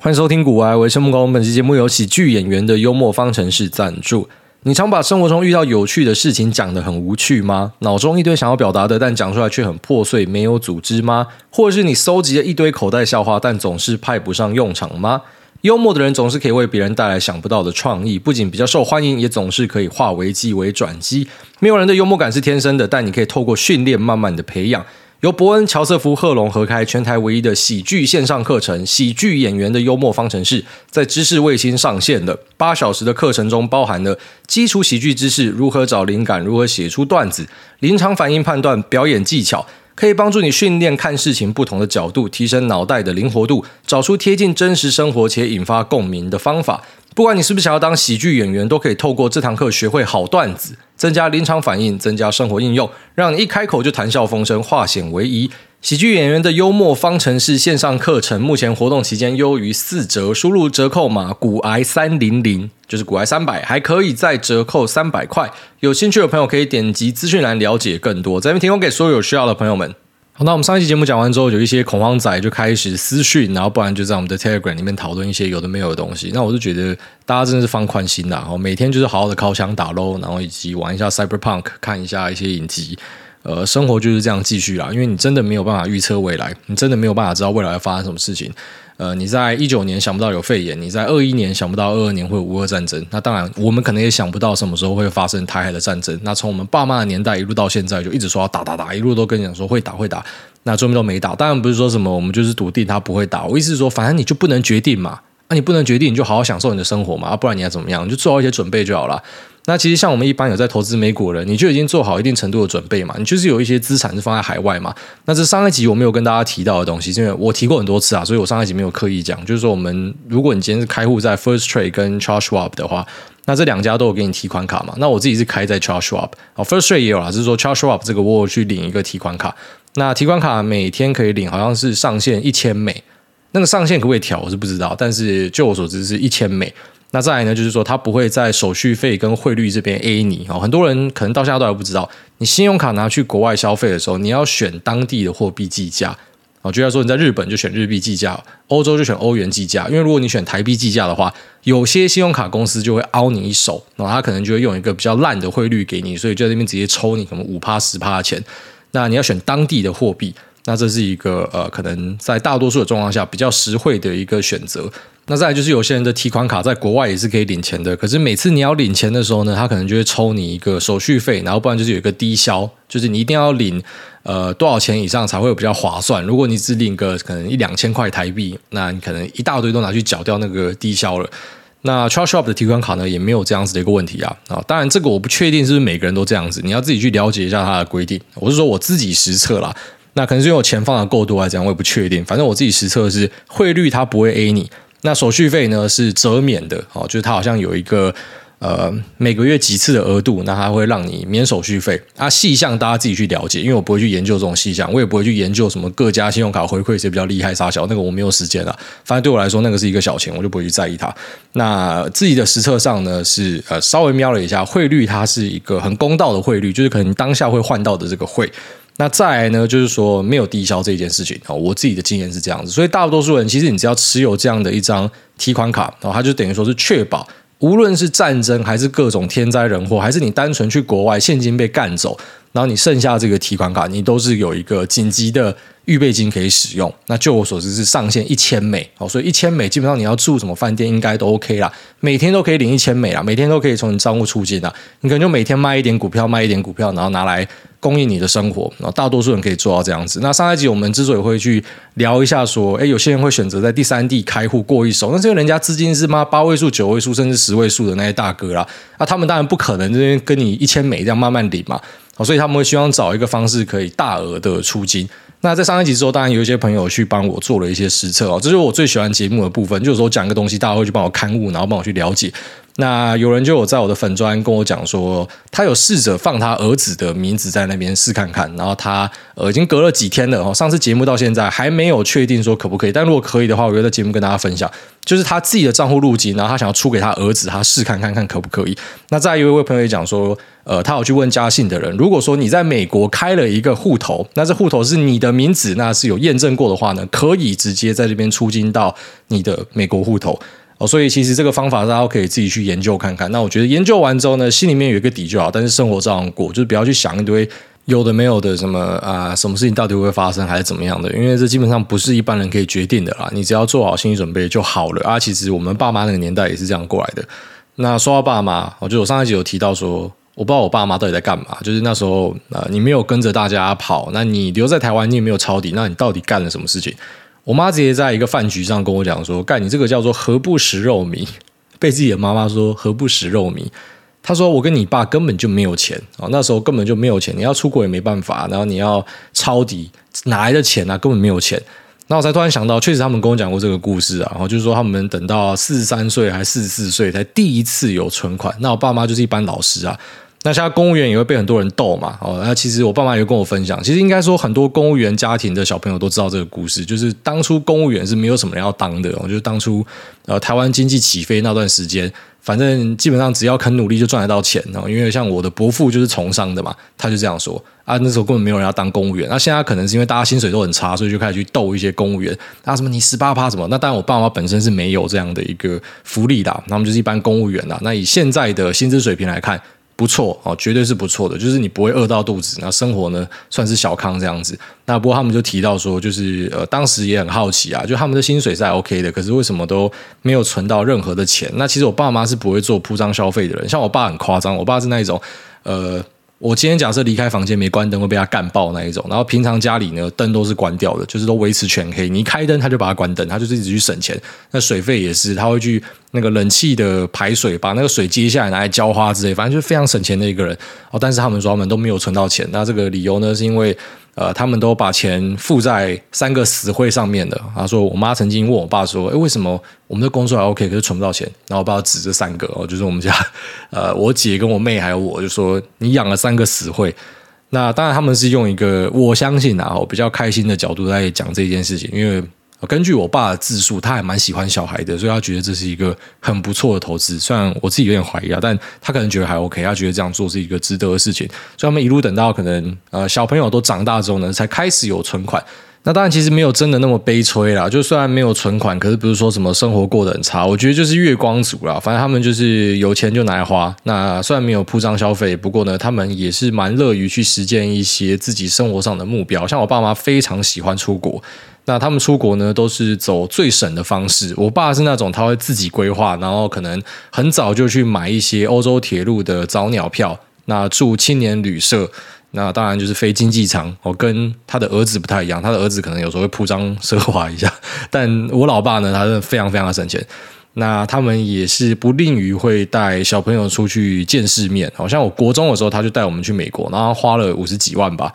欢迎收听《股癌》，我是木工。本期节目由喜剧演员的幽默方程式赞助。你常把生活中遇到有趣的事情讲得很无趣吗？脑中一堆想要表达的，但讲出来却很破碎，没有组织吗？或者是你搜集了一堆口袋笑话，但总是派不上用场吗？幽默的人总是可以为别人带来想不到的创意，不仅比较受欢迎，也总是可以化危机为转机。没有人的幽默感是天生的，但你可以透过训练，慢慢的培养。由伯恩·乔瑟夫·贺龙合开，全台唯一的喜剧线上课程《喜剧演员的幽默方程式》在知识卫星上线的。八小时的课程中，包含了基础喜剧知识、如何找灵感、如何写出段子、临场反应判断、表演技巧，可以帮助你训练看事情不同的角度，提升脑袋的灵活度，找出贴近真实生活且引发共鸣的方法。不管你是不是想要当喜剧演员，都可以透过这堂课学会好段子，增加临场反应，增加生活应用，让你一开口就谈笑风生，化险为夷。喜剧演员的幽默方程式线上课程，目前活动期间优于四折，输入折扣码“骨癌三零零”，就是“骨癌三百”，还可以再折扣三百块。有兴趣的朋友可以点击资讯栏了解更多，这边提供给所有有需要的朋友们。好，那我们上一期节目讲完之后，有一些恐慌仔就开始私讯，然后不然就在我们的 Telegram 里面讨论一些有的没有的东西。那我就觉得大家真的是放宽心啦，每天就是好好的靠枪打喽，然后以及玩一下 Cyberpunk，看一下一些影集，呃，生活就是这样继续啦。因为你真的没有办法预测未来，你真的没有办法知道未来要发生什么事情。呃，你在一九年想不到有肺炎，你在二一年想不到二二年会有乌俄战争，那当然我们可能也想不到什么时候会发生台海的战争。那从我们爸妈的年代一路到现在，就一直说要打打打，一路都跟你讲说会打会打，那最后都没打。当然不是说什么我们就是笃定他不会打，我意思是说，反正你就不能决定嘛，那、你不能决定，你就好好享受你的生活嘛，不然你要怎么样？你就做好一些准备就好了。那其实像我们一般有在投资美股的人，你就已经做好一定程度的准备嘛，你就是有一些资产是放在海外嘛。那这上一集我没有跟大家提到的东西，因为我提过很多次啊，所以我上一集没有刻意讲。就是说，我们如果你今天是开户在 First Trade 跟 Charles Schwab 的话，那这两家都有给你提款卡嘛。那我自己是开在 Charles Schwab，哦，First Trade 也有啦，就是说 Charles Schwab 这个我去领一个提款卡。那提款卡每天可以领，好像是上限一千美，那个上限可不可以调，我是不知道，但是就我所知是一千美。那再来呢，就是说他不会在手续费跟汇率这边 A 你哦。很多人可能到现在都还不知道，你信用卡拿去国外消费的时候，你要选当地的货币计价哦。就像说你在日本就选日币计价，欧洲就选欧元计价。因为如果你选台币计价的话，有些信用卡公司就会凹你一手，然后他可能就会用一个比较烂的汇率给你，所以就在那边直接抽你可能五趴十趴的钱。那你要选当地的货币，那这是一个呃，可能在大多数的状况下比较实惠的一个选择。那再来就是有些人的提款卡在国外也是可以领钱的，可是每次你要领钱的时候呢，他可能就会抽你一个手续费，然后不然就是有一个低消，就是你一定要领呃多少钱以上才会有比较划算。如果你只领个可能一两千块台币，那你可能一大堆都拿去缴掉那个低消了。那 Charles Shop 的提款卡呢也没有这样子的一个问题啊啊，当然这个我不确定是不是每个人都这样子，你要自己去了解一下它的规定。我是说我自己实测啦，那可能是因为我钱放的够多来讲，我也不确定。反正我自己实测是汇率它不会 A 你。那手续费呢是折免的哦，就是它好像有一个呃每个月几次的额度，那它会让你免手续费啊。细项大家自己去了解，因为我不会去研究这种细项，我也不会去研究什么各家信用卡回馈谁比较厉害啥小，那个我没有时间了。反正对我来说，那个是一个小钱，我就不会去在意它。那自己的实测上呢是呃稍微瞄了一下汇率，它是一个很公道的汇率，就是可能当下会换到的这个汇。那再来呢，就是说没有低消这件事情啊，我自己的经验是这样子，所以大多数人其实你只要持有这样的一张提款卡，然后它就等于说是确保，无论是战争还是各种天灾人祸，还是你单纯去国外现金被干走，然后你剩下这个提款卡，你都是有一个紧急的预备金可以使用。那就我所知是上限一千美，哦，所以一千美基本上你要住什么饭店应该都 OK 啦，每天都可以领一千美啦，每天都可以从你账户出金啦，你可能就每天卖一点股票，卖一点股票，然后拿来。供应你的生活，然后大多数人可以做到这样子。那上一集我们之所以会去聊一下，说，诶，有些人会选择在第三地开户过一手，那是因为人家资金是妈八位数、九位数甚至十位数的那些大哥啦。那他们当然不可能这边跟你一千美这样慢慢领嘛，所以他们会希望找一个方式可以大额的出金。那在上一集之后，当然有一些朋友去帮我做了一些实测哦，这就是我最喜欢节目的部分，就是说讲一个东西，大家会去帮我勘误，然后帮我去了解。那有人就有在我的粉专跟我讲说，他有试着放他儿子的名字在那边试看看，然后他呃已经隔了几天了哦，上次节目到现在还没有确定说可不可以，但如果可以的话，我会在节目跟大家分享，就是他自己的账户入金，然后他想要出给他儿子，他试看看看可不可以。那再有一位朋友也讲说，呃，他有去问嘉信的人，如果说你在美国开了一个户头，那这户头是你的名字，那是有验证过的话呢，可以直接在这边出金到你的美国户头。哦，所以其实这个方法大家可以自己去研究看看。那我觉得研究完之后呢，心里面有一个底就好。但是生活照样过，就是不要去想一堆有的没有的什么啊，什么事情到底会发生还是怎么样的？因为这基本上不是一般人可以决定的啦。你只要做好心理准备就好了啊。其实我们爸妈那个年代也是这样过来的。那说到爸妈，我就我上一集有提到说，我不知道我爸妈到底在干嘛。就是那时候啊，你没有跟着大家跑，那你留在台湾，你也没有抄底，那你到底干了什么事情？我妈直接在一个饭局上跟我讲说：“干，你这个叫做何不食肉糜。”被自己的妈妈说“何不食肉糜”。她说：“我跟你爸根本就没有钱哦，那时候根本就没有钱，你要出国也没办法，然后你要抄底，哪来的钱啊？根本没有钱。”那我才突然想到，确实他们跟我讲过这个故事啊，然后就是说他们等到四十三岁还是四十四岁才第一次有存款。那我爸妈就是一般老师啊。那现在公务员也会被很多人逗嘛？哦，那其实我爸妈也跟我分享，其实应该说很多公务员家庭的小朋友都知道这个故事，就是当初公务员是没有什么人要当的。我觉得当初呃台湾经济起飞那段时间，反正基本上只要肯努力就赚得到钱。因为像我的伯父就是从商的嘛，他就这样说啊，那时候根本没有人要当公务员。那现在可能是因为大家薪水都很差，所以就开始去逗一些公务员啊，什么你十八趴什么？那当然我爸妈本身是没有这样的一个福利的，他们就是一般公务员啦。那以现在的薪资水平来看。不错哦，绝对是不错的，就是你不会饿到肚子，那生活呢算是小康这样子。那不过他们就提到说，就是呃，当时也很好奇啊，就他们的薪水是 OK 的，可是为什么都没有存到任何的钱？那其实我爸妈是不会做铺张消费的人，像我爸很夸张，我爸是那一种呃。我今天假设离开房间没关灯会被他干爆那一种，然后平常家里呢灯都是关掉的，就是都维持全黑。你一开灯他就把它关灯，他就是一直去省钱。那水费也是，他会去那个冷气的排水，把那个水接下来拿来浇花之类，反正就是非常省钱的一个人。哦，但是他们说他们都没有存到钱，那这个理由呢是因为。呃，他们都把钱付在三个死会上面的。他说，我妈曾经问我爸说：“哎，为什么我们的工作还 OK，可是存不到钱？”然后我爸指这三个，哦，就是我们家，呃，我姐跟我妹还有我，就说你养了三个死会。那当然，他们是用一个我相信啊，我比较开心的角度在讲这件事情，因为。根据我爸的自述，他还蛮喜欢小孩的，所以他觉得这是一个很不错的投资。虽然我自己有点怀疑啊，但他可能觉得还 OK，他觉得这样做是一个值得的事情。所以他们一路等到可能呃小朋友都长大之后呢，才开始有存款。那当然其实没有真的那么悲催啦，就虽然没有存款，可是不是说什么生活过得很差。我觉得就是月光族啦，反正他们就是有钱就拿来花。那虽然没有铺张消费，不过呢，他们也是蛮乐于去实践一些自己生活上的目标。像我爸妈非常喜欢出国。那他们出国呢，都是走最省的方式。我爸是那种他会自己规划，然后可能很早就去买一些欧洲铁路的早鸟票，那住青年旅社，那当然就是飞经济舱。我跟他的儿子不太一样，他的儿子可能有时候会铺张奢华一下，但我老爸呢，他是非常非常的省钱。那他们也是不吝于会带小朋友出去见世面。好像我国中的时候，他就带我们去美国，然后花了五十几万吧。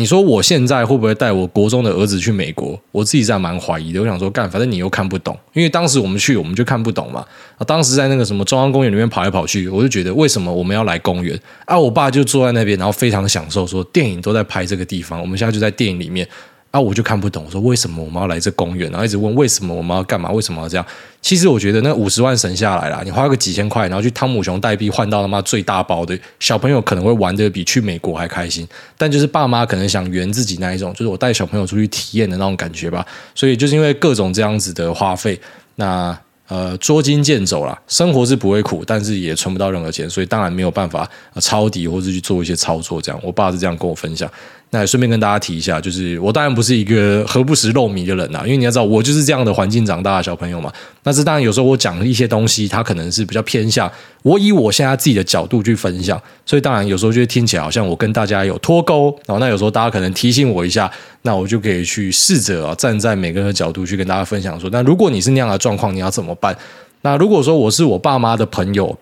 你说我现在会不会带我国中的儿子去美国？我自己在蛮怀疑的。我想说，干，反正你又看不懂，因为当时我们去，我们就看不懂嘛。啊，当时在那个什么中央公园里面跑来跑去，我就觉得为什么我们要来公园？啊，我爸就坐在那边，然后非常享受，说电影都在拍这个地方，我们现在就在电影里面。啊，我就看不懂，我说为什么我们要来这公园？然后一直问为什么我们要干嘛？为什么要这样？其实我觉得那五十万省下来了，你花个几千块，然后去汤姆熊代币换到他妈最大包的，小朋友可能会玩得比去美国还开心。但就是爸妈可能想圆自己那一种，就是我带小朋友出去体验的那种感觉吧。所以就是因为各种这样子的花费，那。呃，捉襟见肘啦，生活是不会苦，但是也存不到任何钱，所以当然没有办法抄底或者去做一些操作。这样，我爸是这样跟我分享。那也顺便跟大家提一下，就是我当然不是一个何不食肉糜的人呐，因为你要知道，我就是这样的环境长大的小朋友嘛。但是当然有时候我讲一些东西，它可能是比较偏向我以我现在自己的角度去分享，所以当然有时候就会听起来好像我跟大家有脱钩。然后那有时候大家可能提醒我一下，那我就可以去试着啊站在每个人的角度去跟大家分享说，那如果你是那样的状况，你要怎么办？那如果说我是我爸妈的朋友，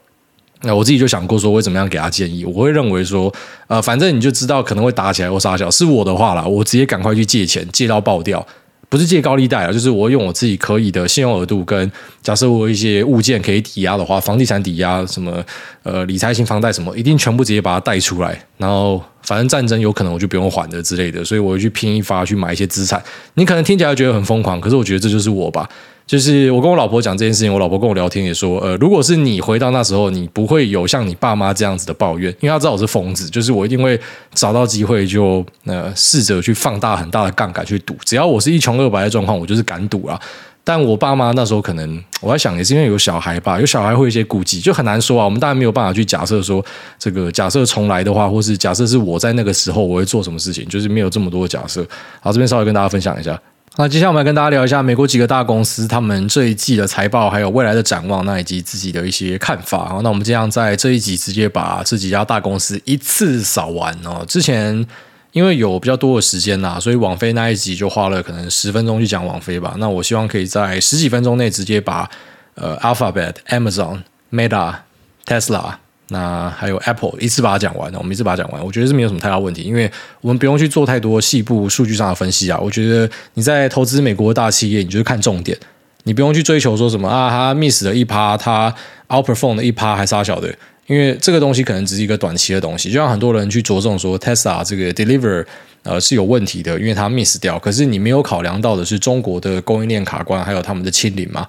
那我自己就想过说，我怎么样给他建议？我会认为说，呃，反正你就知道可能会打起来或杀小。是我的话啦，我直接赶快去借钱，借到爆掉。不是借高利贷啊，就是我用我自己可以的信用额度跟假设我一些物件可以抵押的话，房地产抵押什么呃理财型房贷什么，一定全部直接把它贷出来，然后反正战争有可能我就不用还的之类的，所以我会去拼一发去买一些资产。你可能听起来觉得很疯狂，可是我觉得这就是我吧。就是我跟我老婆讲这件事情，我老婆跟我聊天也说，呃，如果是你回到那时候，你不会有像你爸妈这样子的抱怨，因为他知道我是疯子，就是我一定会找到机会就呃试着去放大很大的杠杆去赌，只要我是一穷二白的状况，我就是敢赌啊。但我爸妈那时候可能我在想，也是因为有小孩吧，有小孩会一些顾忌，就很难说啊。我们当然没有办法去假设说这个假设重来的话，或是假设是我在那个时候我会做什么事情，就是没有这么多假设。好，这边稍微跟大家分享一下。那接下来我们来跟大家聊一下美国几个大公司他们这一季的财报，还有未来的展望，那以及自己的一些看法。那我们这样在这一集直接把这几家大公司一次扫完哦。之前因为有比较多的时间呐，所以网飞那一集就花了可能十分钟去讲网飞吧。那我希望可以在十几分钟内直接把呃 Alphabet、Amazon、Meta、Tesla。那还有 Apple 一次把它讲完，我们一次把它讲完，我觉得是没有什么太大问题，因为我们不用去做太多细部数据上的分析啊。我觉得你在投资美国大企业，你就是看重点，你不用去追求说什么啊，它 miss 了一趴，它 outperform 了一趴，还杀小的，因为这个东西可能只是一个短期的东西。就像很多人去着重说 Tesla 这个 deliver 呃是有问题的，因为它 miss 掉，可是你没有考量到的是中国的供应链卡关，还有他们的清零嘛。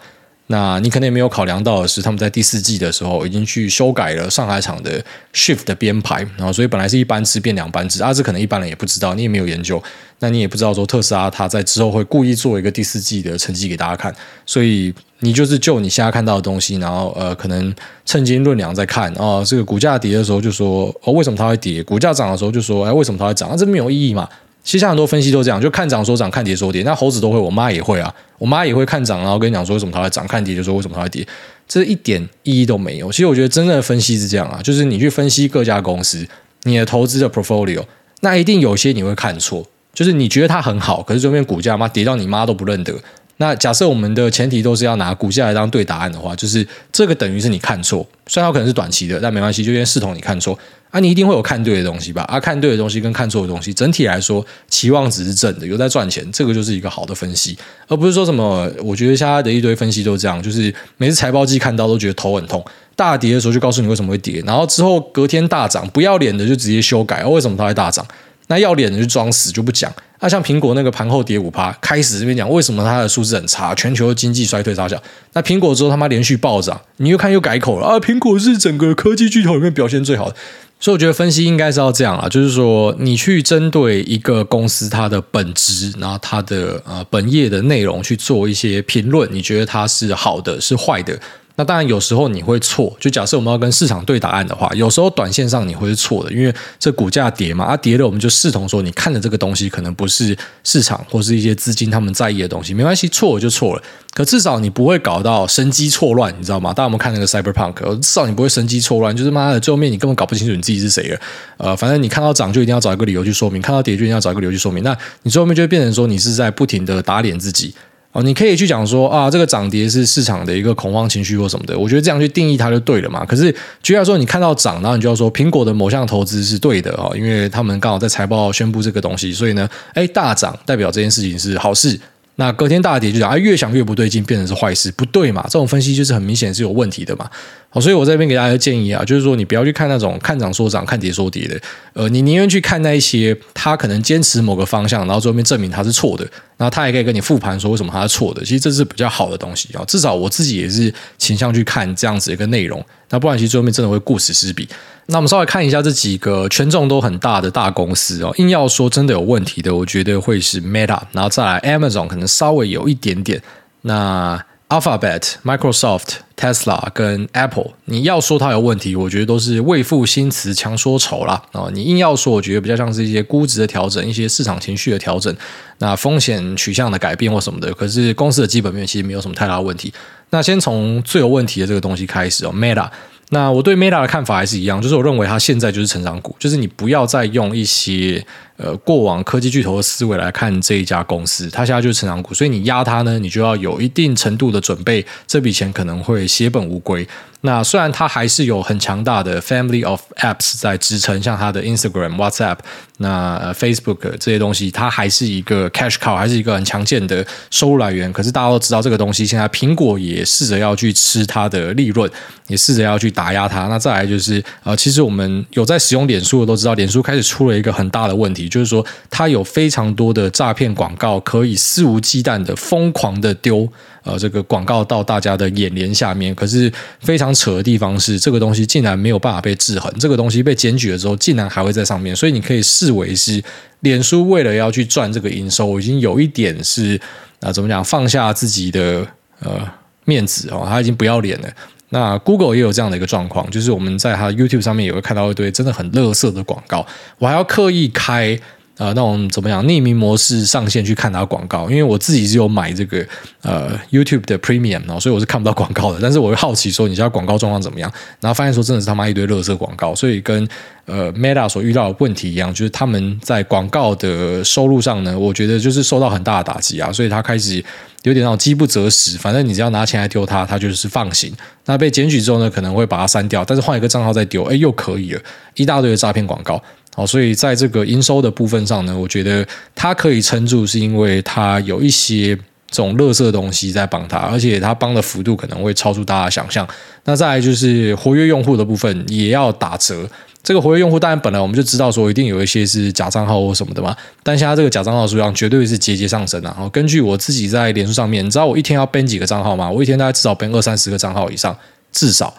那你可能也没有考量到的是，他们在第四季的时候已经去修改了上海厂的 shift 的编排，然后所以本来是一班制变两班制，啊，这可能一般人也不知道，你也没有研究，那你也不知道说特斯拉它在之后会故意做一个第四季的成绩给大家看，所以你就是就你现在看到的东西，然后呃，可能趁斤论两在看哦，这个股价跌的时候就说哦，为什么它会跌？股价涨的时候就说哎，为什么它会涨？那、这没有意义嘛。其实很多分析都这样，就看涨说涨，看跌说跌。那猴子都会，我妈也会啊。我妈也会看涨，然后跟你讲说为什么它会涨；看跌就说为什么它会跌。这一点意义都没有。其实我觉得真正的分析是这样啊，就是你去分析各家公司，你的投资的 portfolio，那一定有些你会看错，就是你觉得它很好，可是这边股价嘛跌到你妈都不认得。那假设我们的前提都是要拿股价来当对答案的话，就是这个等于是你看错，虽然它可能是短期的，但没关系，就先视同你看错。啊，你一定会有看对的东西吧？啊，看对的东西跟看错的东西，整体来说期望值是正的，有在赚钱，这个就是一个好的分析，而不是说什么。我觉得现在的一堆分析都这样，就是每次财报季看到都觉得头很痛，大跌的时候就告诉你为什么会跌，然后之后隔天大涨，不要脸的就直接修改，为什么它会大涨？那要脸的就装死就不讲。那、像苹果那个盘后跌五趴，开始这边讲为什么它的数字很差，全球经济衰退啥小。那苹果之后他妈连续暴涨，你又看又改口了啊！苹果是整个科技巨头里面表现最好的。所以我觉得分析应该是要这样啊，就是说你去针对一个公司它的本质，然后它的呃本业的内容去做一些评论，你觉得它是好的是坏的？那当然，有时候你会错。就假设我们要跟市场对答案的话，有时候短线上你会是错的，因为这股价跌嘛，啊跌了，我们就视同说，你看的这个东西可能不是市场或是一些资金他们在意的东西，没关系，错了就错了。可至少你不会搞到神机错乱，你知道吗？大家有没有看那个 Cyberpunk，至少你不会神机错乱，就是妈的最后面你根本搞不清楚你自己是谁了。呃，反正你看到涨就一定要找一个理由去说明，看到跌就一定要找一个理由去说明。那你最后面就会变成说，你是在不停的打脸自己。哦，你可以去讲说啊，这个涨跌是市场的一个恐慌情绪或什么的，我觉得这样去定义它就对了嘛。可是，居然说，你看到涨，然后你就要说苹果的某项投资是对的哦，因为他们刚好在财报宣布这个东西，所以呢，哎，大涨代表这件事情是好事。那隔天大跌就讲啊，越想越不对劲，变成是坏事，不对嘛？这种分析就是很明显是有问题的嘛。好，所以我在这边给大家建议啊，就是说你不要去看那种看涨说涨、看跌说跌的，呃，你宁愿去看那一些他可能坚持某个方向，然后最后面证明他是错的，然后他也可以跟你复盘说为什么他是错的。其实这是比较好的东西啊，至少我自己也是倾向去看这样子一个内容。那不然其实最后面真的会顾此失彼。那我们稍微看一下这几个权重都很大的大公司哦，硬要说真的有问题的，我觉得会是 Meta，然后再来 Amazon，可能稍微有一点点。那 Alphabet、Microsoft、Tesla 跟 Apple，你要说它有问题，我觉得都是为赋新词强说愁啦。哦，你硬要说，我觉得比较像是一些估值的调整，一些市场情绪的调整，那风险取向的改变或什么的。可是公司的基本面其实没有什么太大问题。那先从最有问题的这个东西开始哦，Meta。那我对 Meta 的看法还是一样，就是我认为它现在就是成长股，就是你不要再用一些呃过往科技巨头的思维来看这一家公司，它现在就是成长股，所以你压它呢，你就要有一定程度的准备，这笔钱可能会血本无归。那虽然它还是有很强大的 family of apps 在支撑，像它的 Instagram、WhatsApp、那 Facebook 这些东西，它还是一个 cash cow，还是一个很强健的收入来源。可是大家都知道这个东西，现在苹果也试着要去吃它的利润，也试着要去打压它。那再来就是，呃，其实我们有在使用脸书的都知道，脸书开始出了一个很大的问题，就是说它有非常多的诈骗广告，可以肆无忌惮的疯狂的丢。呃，这个广告到大家的眼帘下面，可是非常扯的地方是，这个东西竟然没有办法被制衡。这个东西被检举了之后，竟然还会在上面，所以你可以视为是脸书为了要去赚这个营收，已经有一点是啊、怎么讲，放下自己的呃面子哦，他已经不要脸了。那 Google 也有这样的一个状况，就是我们在它 YouTube 上面也会看到一堆真的很垃圾的广告，我还要刻意开。呃，那种怎么样匿名模式上线去看它广告？因为我自己是有买这个呃 YouTube 的 Premium 哦，所以我是看不到广告的。但是我会好奇说，你家广告状况怎么样？然后发现说，真的是他妈一堆垃圾广告。所以跟呃 Meta 所遇到的问题一样，就是他们在广告的收入上呢，我觉得就是受到很大的打击啊。所以他开始有点那种饥不择食，反正你只要拿钱来丢他，他就是放行。那被检举之后呢，可能会把它删掉，但是换一个账号再丢，哎，又可以了，一大堆的诈骗广告。好，所以在这个营收的部分上呢，我觉得它可以撑住，是因为它有一些这种垃圾东西在帮它，而且它帮的幅度可能会超出大家想象。那再来就是活跃用户的部分也要打折。这个活跃用户当然本来我们就知道说一定有一些是假账号或什么的嘛，但现在这个假账号数量绝对是节节上升啊。然根据我自己在脸书上面，你知道我一天要编几个账号吗？我一天大概至少编二三十个账号以上，至少。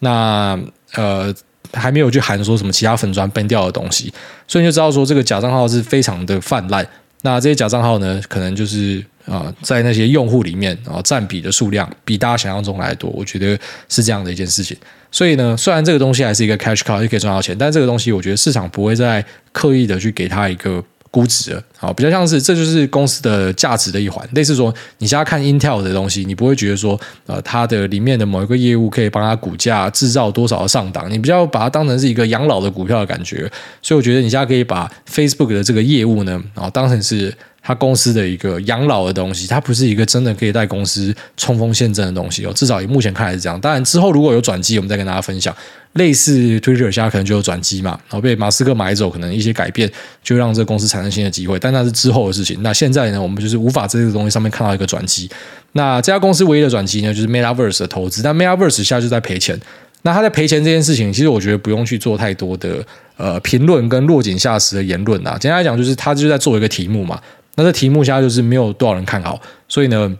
那呃。还没有去含说什么其他粉砖崩掉的东西，所以你就知道说这个假账号是非常的泛滥。那这些假账号呢，可能就是啊、在那些用户里面啊、呃，占比的数量比大家想象中来多。我觉得是这样的一件事情。所以呢，虽然这个东西还是一个 cash card，就可以赚到钱，但这个东西我觉得市场不会再刻意的去给他一个。估值啊，比较像是这就是公司的价值的一环。类似说，你现在看 Intel 的东西，你不会觉得说，呃，它的里面的某一个业务可以帮它股价制造多少的上档，你比较把它当成是一个养老的股票的感觉。所以我觉得你现在可以把 Facebook 的这个业务呢，啊，当成是。他公司的一个养老的东西，它不是一个真的可以带公司冲锋陷阵的东西哦。至少以目前看来是这样。当然之后如果有转机，我们再跟大家分享。类似 Twitter 现在可能就有转机嘛，然后被马斯克买走，可能一些改变就让这个公司产生新的机会。但那是之后的事情。那现在呢，我们就是无法在这个东西上面看到一个转机。那这家公司唯一的转机呢，就是 Metaverse 的投资。但 Metaverse 现在就在赔钱。那他在赔钱这件事情，其实我觉得不用去做太多的呃评论跟落井下石的言论啊。简单来讲，就是他就在做一个题目嘛。那这题目现在就是没有多少人看好，所以呢，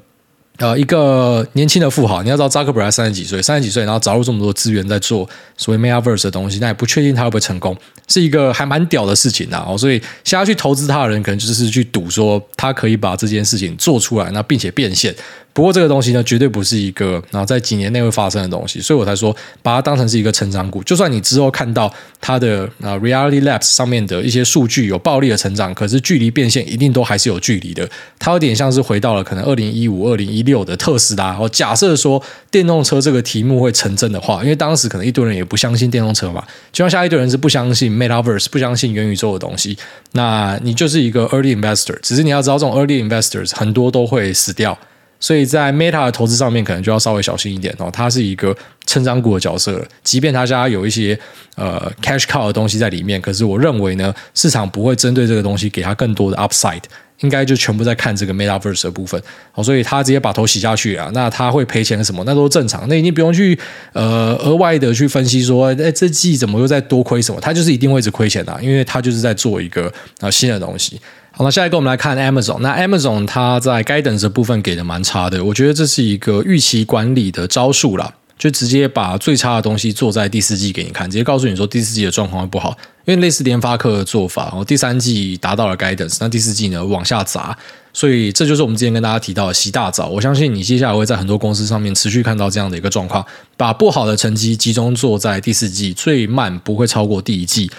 呃，一个年轻的富豪，你要知道扎克伯格三十几岁，三十几岁，然后找入这么多资源在做所谓 Metaverse 的东西，那也不确定他会不会成功，是一个还蛮屌的事情啊。所以现在去投资他的人，可能就是去赌说他可以把这件事情做出来，那并且变现。不过这个东西呢，绝对不是一个然后在几年内会发生的东西，所以我才说把它当成是一个成长股。就算你之后看到它的啊 Reality Labs 上面的一些数据有暴力的成长，可是距离变现一定都还是有距离的。它有点像是回到了可能二零一五、二零一六的特斯拉。我，假设说电动车这个题目会成真的话，因为当时可能一堆人也不相信电动车嘛，就像下一堆人是不相信 Metaverse、不相信元宇宙的东西。那你就是一个 Early Investor，只是你要知道这种 Early Investors 很多都会死掉。所以在 Meta 的投资上面，可能就要稍微小心一点哦。它是一个成长股的角色，即便它家有一些呃 cash cow 的东西在里面，可是我认为呢，市场不会针对这个东西给它更多的 upside，应该就全部在看这个 Metaverse 的部分。好，所以他直接把头洗下去啊，那他会赔钱什么？那都正常，那你不用去呃额外的去分析说，哎，这季怎么又在多亏什么？他就是一定会一直亏钱的啊，因为他就是在做一个啊新的东西。好，那下一个我们来看 Amazon。那 Amazon 它在 Guidance 的部分给的蛮差的，我觉得这是一个预期管理的招数啦，就直接把最差的东西做在第四季给你看，直接告诉你说第四季的状况会不好，因为类似联发科的做法，然后第三季达到了 Guidance，那第四季呢往下砸，所以这就是我们之前跟大家提到的洗大澡。我相信你接下来会在很多公司上面持续看到这样的一个状况，把不好的成绩集中做在第四季，最慢不会超过第一季。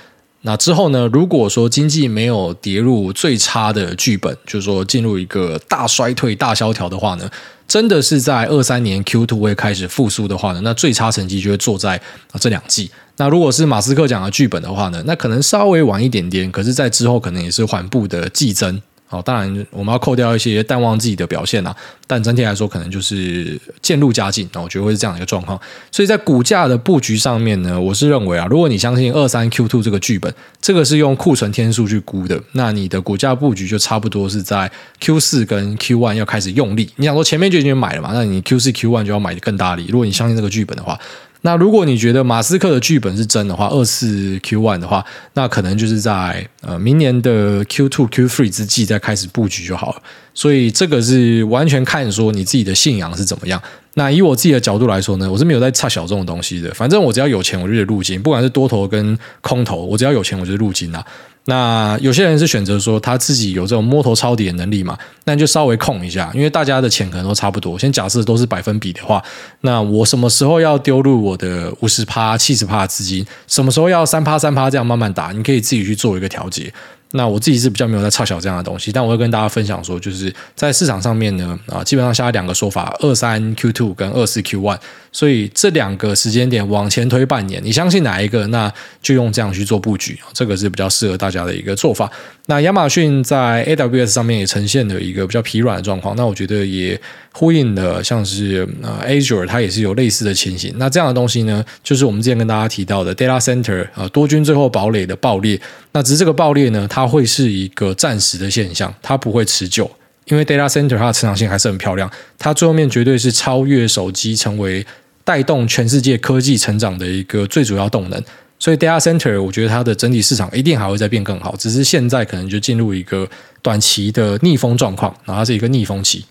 那之后呢，如果说经济没有跌入最差的剧本，就是说进入一个大衰退、大萧条的话呢，真的是在二三年 Q two 会开始复苏的话呢，那最差成绩就会坐在啊这两季。那如果是马斯克讲的剧本的话呢，那可能稍微晚一点点，可是，在之后可能也是缓步的递增。好，当然我们要扣掉一些淡忘自己的表现啊，但整体来说可能就是渐入佳境。那我觉得会是这样一个状况。所以在股价的布局上面呢，我是认为啊，如果你相信二三 Q two 这个剧本，这个是用库存天数去估的，那你的股价布局就差不多是在 Q 四跟 Q one 要开始用力。你想说前面就已经买了嘛？那你 Q 四 Q one 就要买的更大力。如果你相信这个剧本的话。那如果你觉得马斯克的剧本是真的话，二次 Q one 的话，那可能就是在呃明年的 Q two Q three 之际再开始布局就好了。所以这个是完全看说你自己的信仰是怎么样。那以我自己的角度来说呢，我是没有在差小众的东西的。反正我只要有钱，我就得入金，不管是多头跟空头，我只要有钱，我就入金啊。那有些人是选择说他自己有这种摸头抄底的能力嘛，那就稍微控一下，因为大家的钱可能都差不多。先假设都是百分比的话，那我什么时候要丢入我的五十趴、七十趴的资金，什么时候要三趴、三趴这样慢慢打，你可以自己去做一个调节。那我自己是比较没有在差小这样的东西，但我会跟大家分享说，就是在市场上面呢，啊，基本上下来两个说法：二三 Q two 跟二四 Q one。所以这两个时间点往前推半年，你相信哪一个，那就用这样去做布局，这个是比较适合大家的一个做法。那亚马逊在 AWS 上面也呈现了一个比较疲软的状况，那我觉得也呼应了像是呃 Azure 它也是有类似的情形。那这样的东西呢，就是我们之前跟大家提到的 Data Center 啊，多军最后堡垒的爆裂。那只是这个爆裂呢，它会是一个暂时的现象，它不会持久，因为 Data Center 它的成长性还是很漂亮，它最后面绝对是超越手机，成为带动全世界科技成长的一个最主要动能。所以 Data Center 我觉得它的整体市场一定还会再变更好，只是现在可能就进入一个短期的逆风状况，然后它是一个逆风期。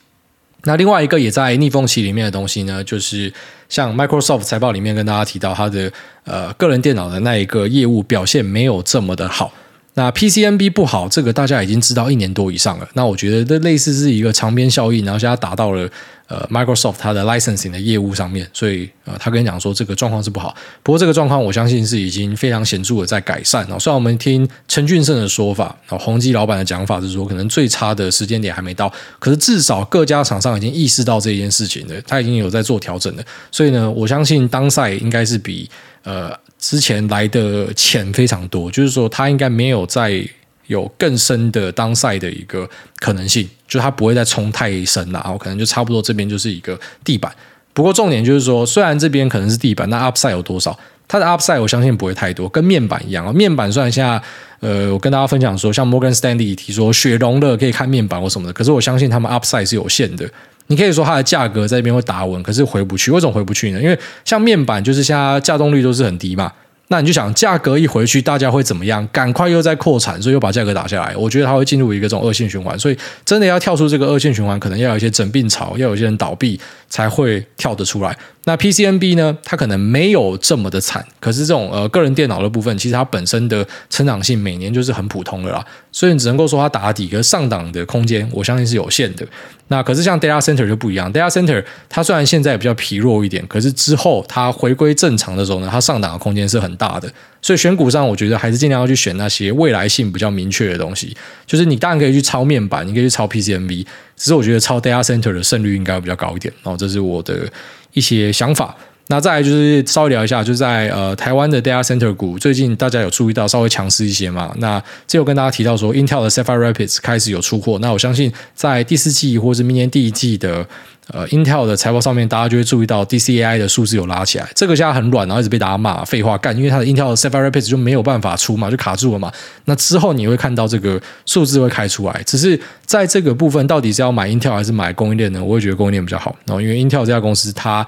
那另外一个也在逆风期里面的东西呢，就是像 Microsoft 财报里面跟大家提到，它的呃个人电脑的那一个业务表现没有这么的好。那 PCNB 不好，这个大家已经知道一年多以上了。那我觉得这类似是一个长边效应，然后现在达到了呃 Microsoft 它的 licensing 的业务上面，所以呃他跟你讲说这个状况是不好。不过这个状况我相信是已经非常显著的在改善。虽然我们听陈俊胜的说法，然后宏基老板的讲法是说可能最差的时间点还没到，可是至少各家厂商已经意识到这件事情了，他已经有在做调整了。所以呢，我相信当赛应该是比呃。之前来的钱非常多，就是说它应该没有再有更深的当赛的一个可能性，就它不会再冲太深了，然后可能就差不多这边就是一个地板。不过重点就是说，虽然这边可能是地板，那 upside 有多少？它的 upside 我相信不会太多，跟面板一样啊。面板虽然现在呃，我跟大家分享说，像 Morgan Stanley 提说雪融了可以看面板或什么的，可是我相信他们 upside 是有限的。你可以说它的价格在这边会打稳，可是回不去。为什么回不去呢？因为像面板，就是现在价动率都是很低嘛。那你就想，价格一回去，大家会怎么样？赶快又在扩产，所以又把价格打下来。我觉得它会进入一个这种恶性循环。所以真的要跳出这个恶性循环，可能要有一些整病潮，要有一些人倒闭，才会跳得出来。那 PCNB 呢？它可能没有这么的惨，可是这种呃个人电脑的部分，其实它本身的成长性每年就是很普通的啦，所以你只能够说它打底，可上档的空间，我相信是有限的。那可是像 Data Center 就不一样，Data Center 它虽然现在比较疲弱一点，可是之后它回归正常的时候呢，它上档的空间是很大的。所以选股上，我觉得还是尽量要去选那些未来性比较明确的东西。就是你当然可以去抄面板，你可以去抄 PCMB，只是我觉得抄 Data Center 的胜率应该会比较高一点。然后这是我的一些想法。那再来就是稍微聊一下，就在呃台湾的 data center 股，最近大家有注意到稍微强势一些嘛？那这有跟大家提到说，Intel 的 Sapphire Rapids 开始有出货。那我相信在第四季或是明年第一季的呃 Intel 的财报上面，大家就会注意到 DCAI 的数字有拉起来。这个现在很软，然后一直被大家骂废话干，因为它的 Intel 的 Sapphire Rapids 就没有办法出嘛，就卡住了嘛。那之后你会看到这个数字会开出来，只是在这个部分到底是要买 Intel 还是买供应链呢？我会觉得供应链比较好。然后因为 Intel 这家公司它。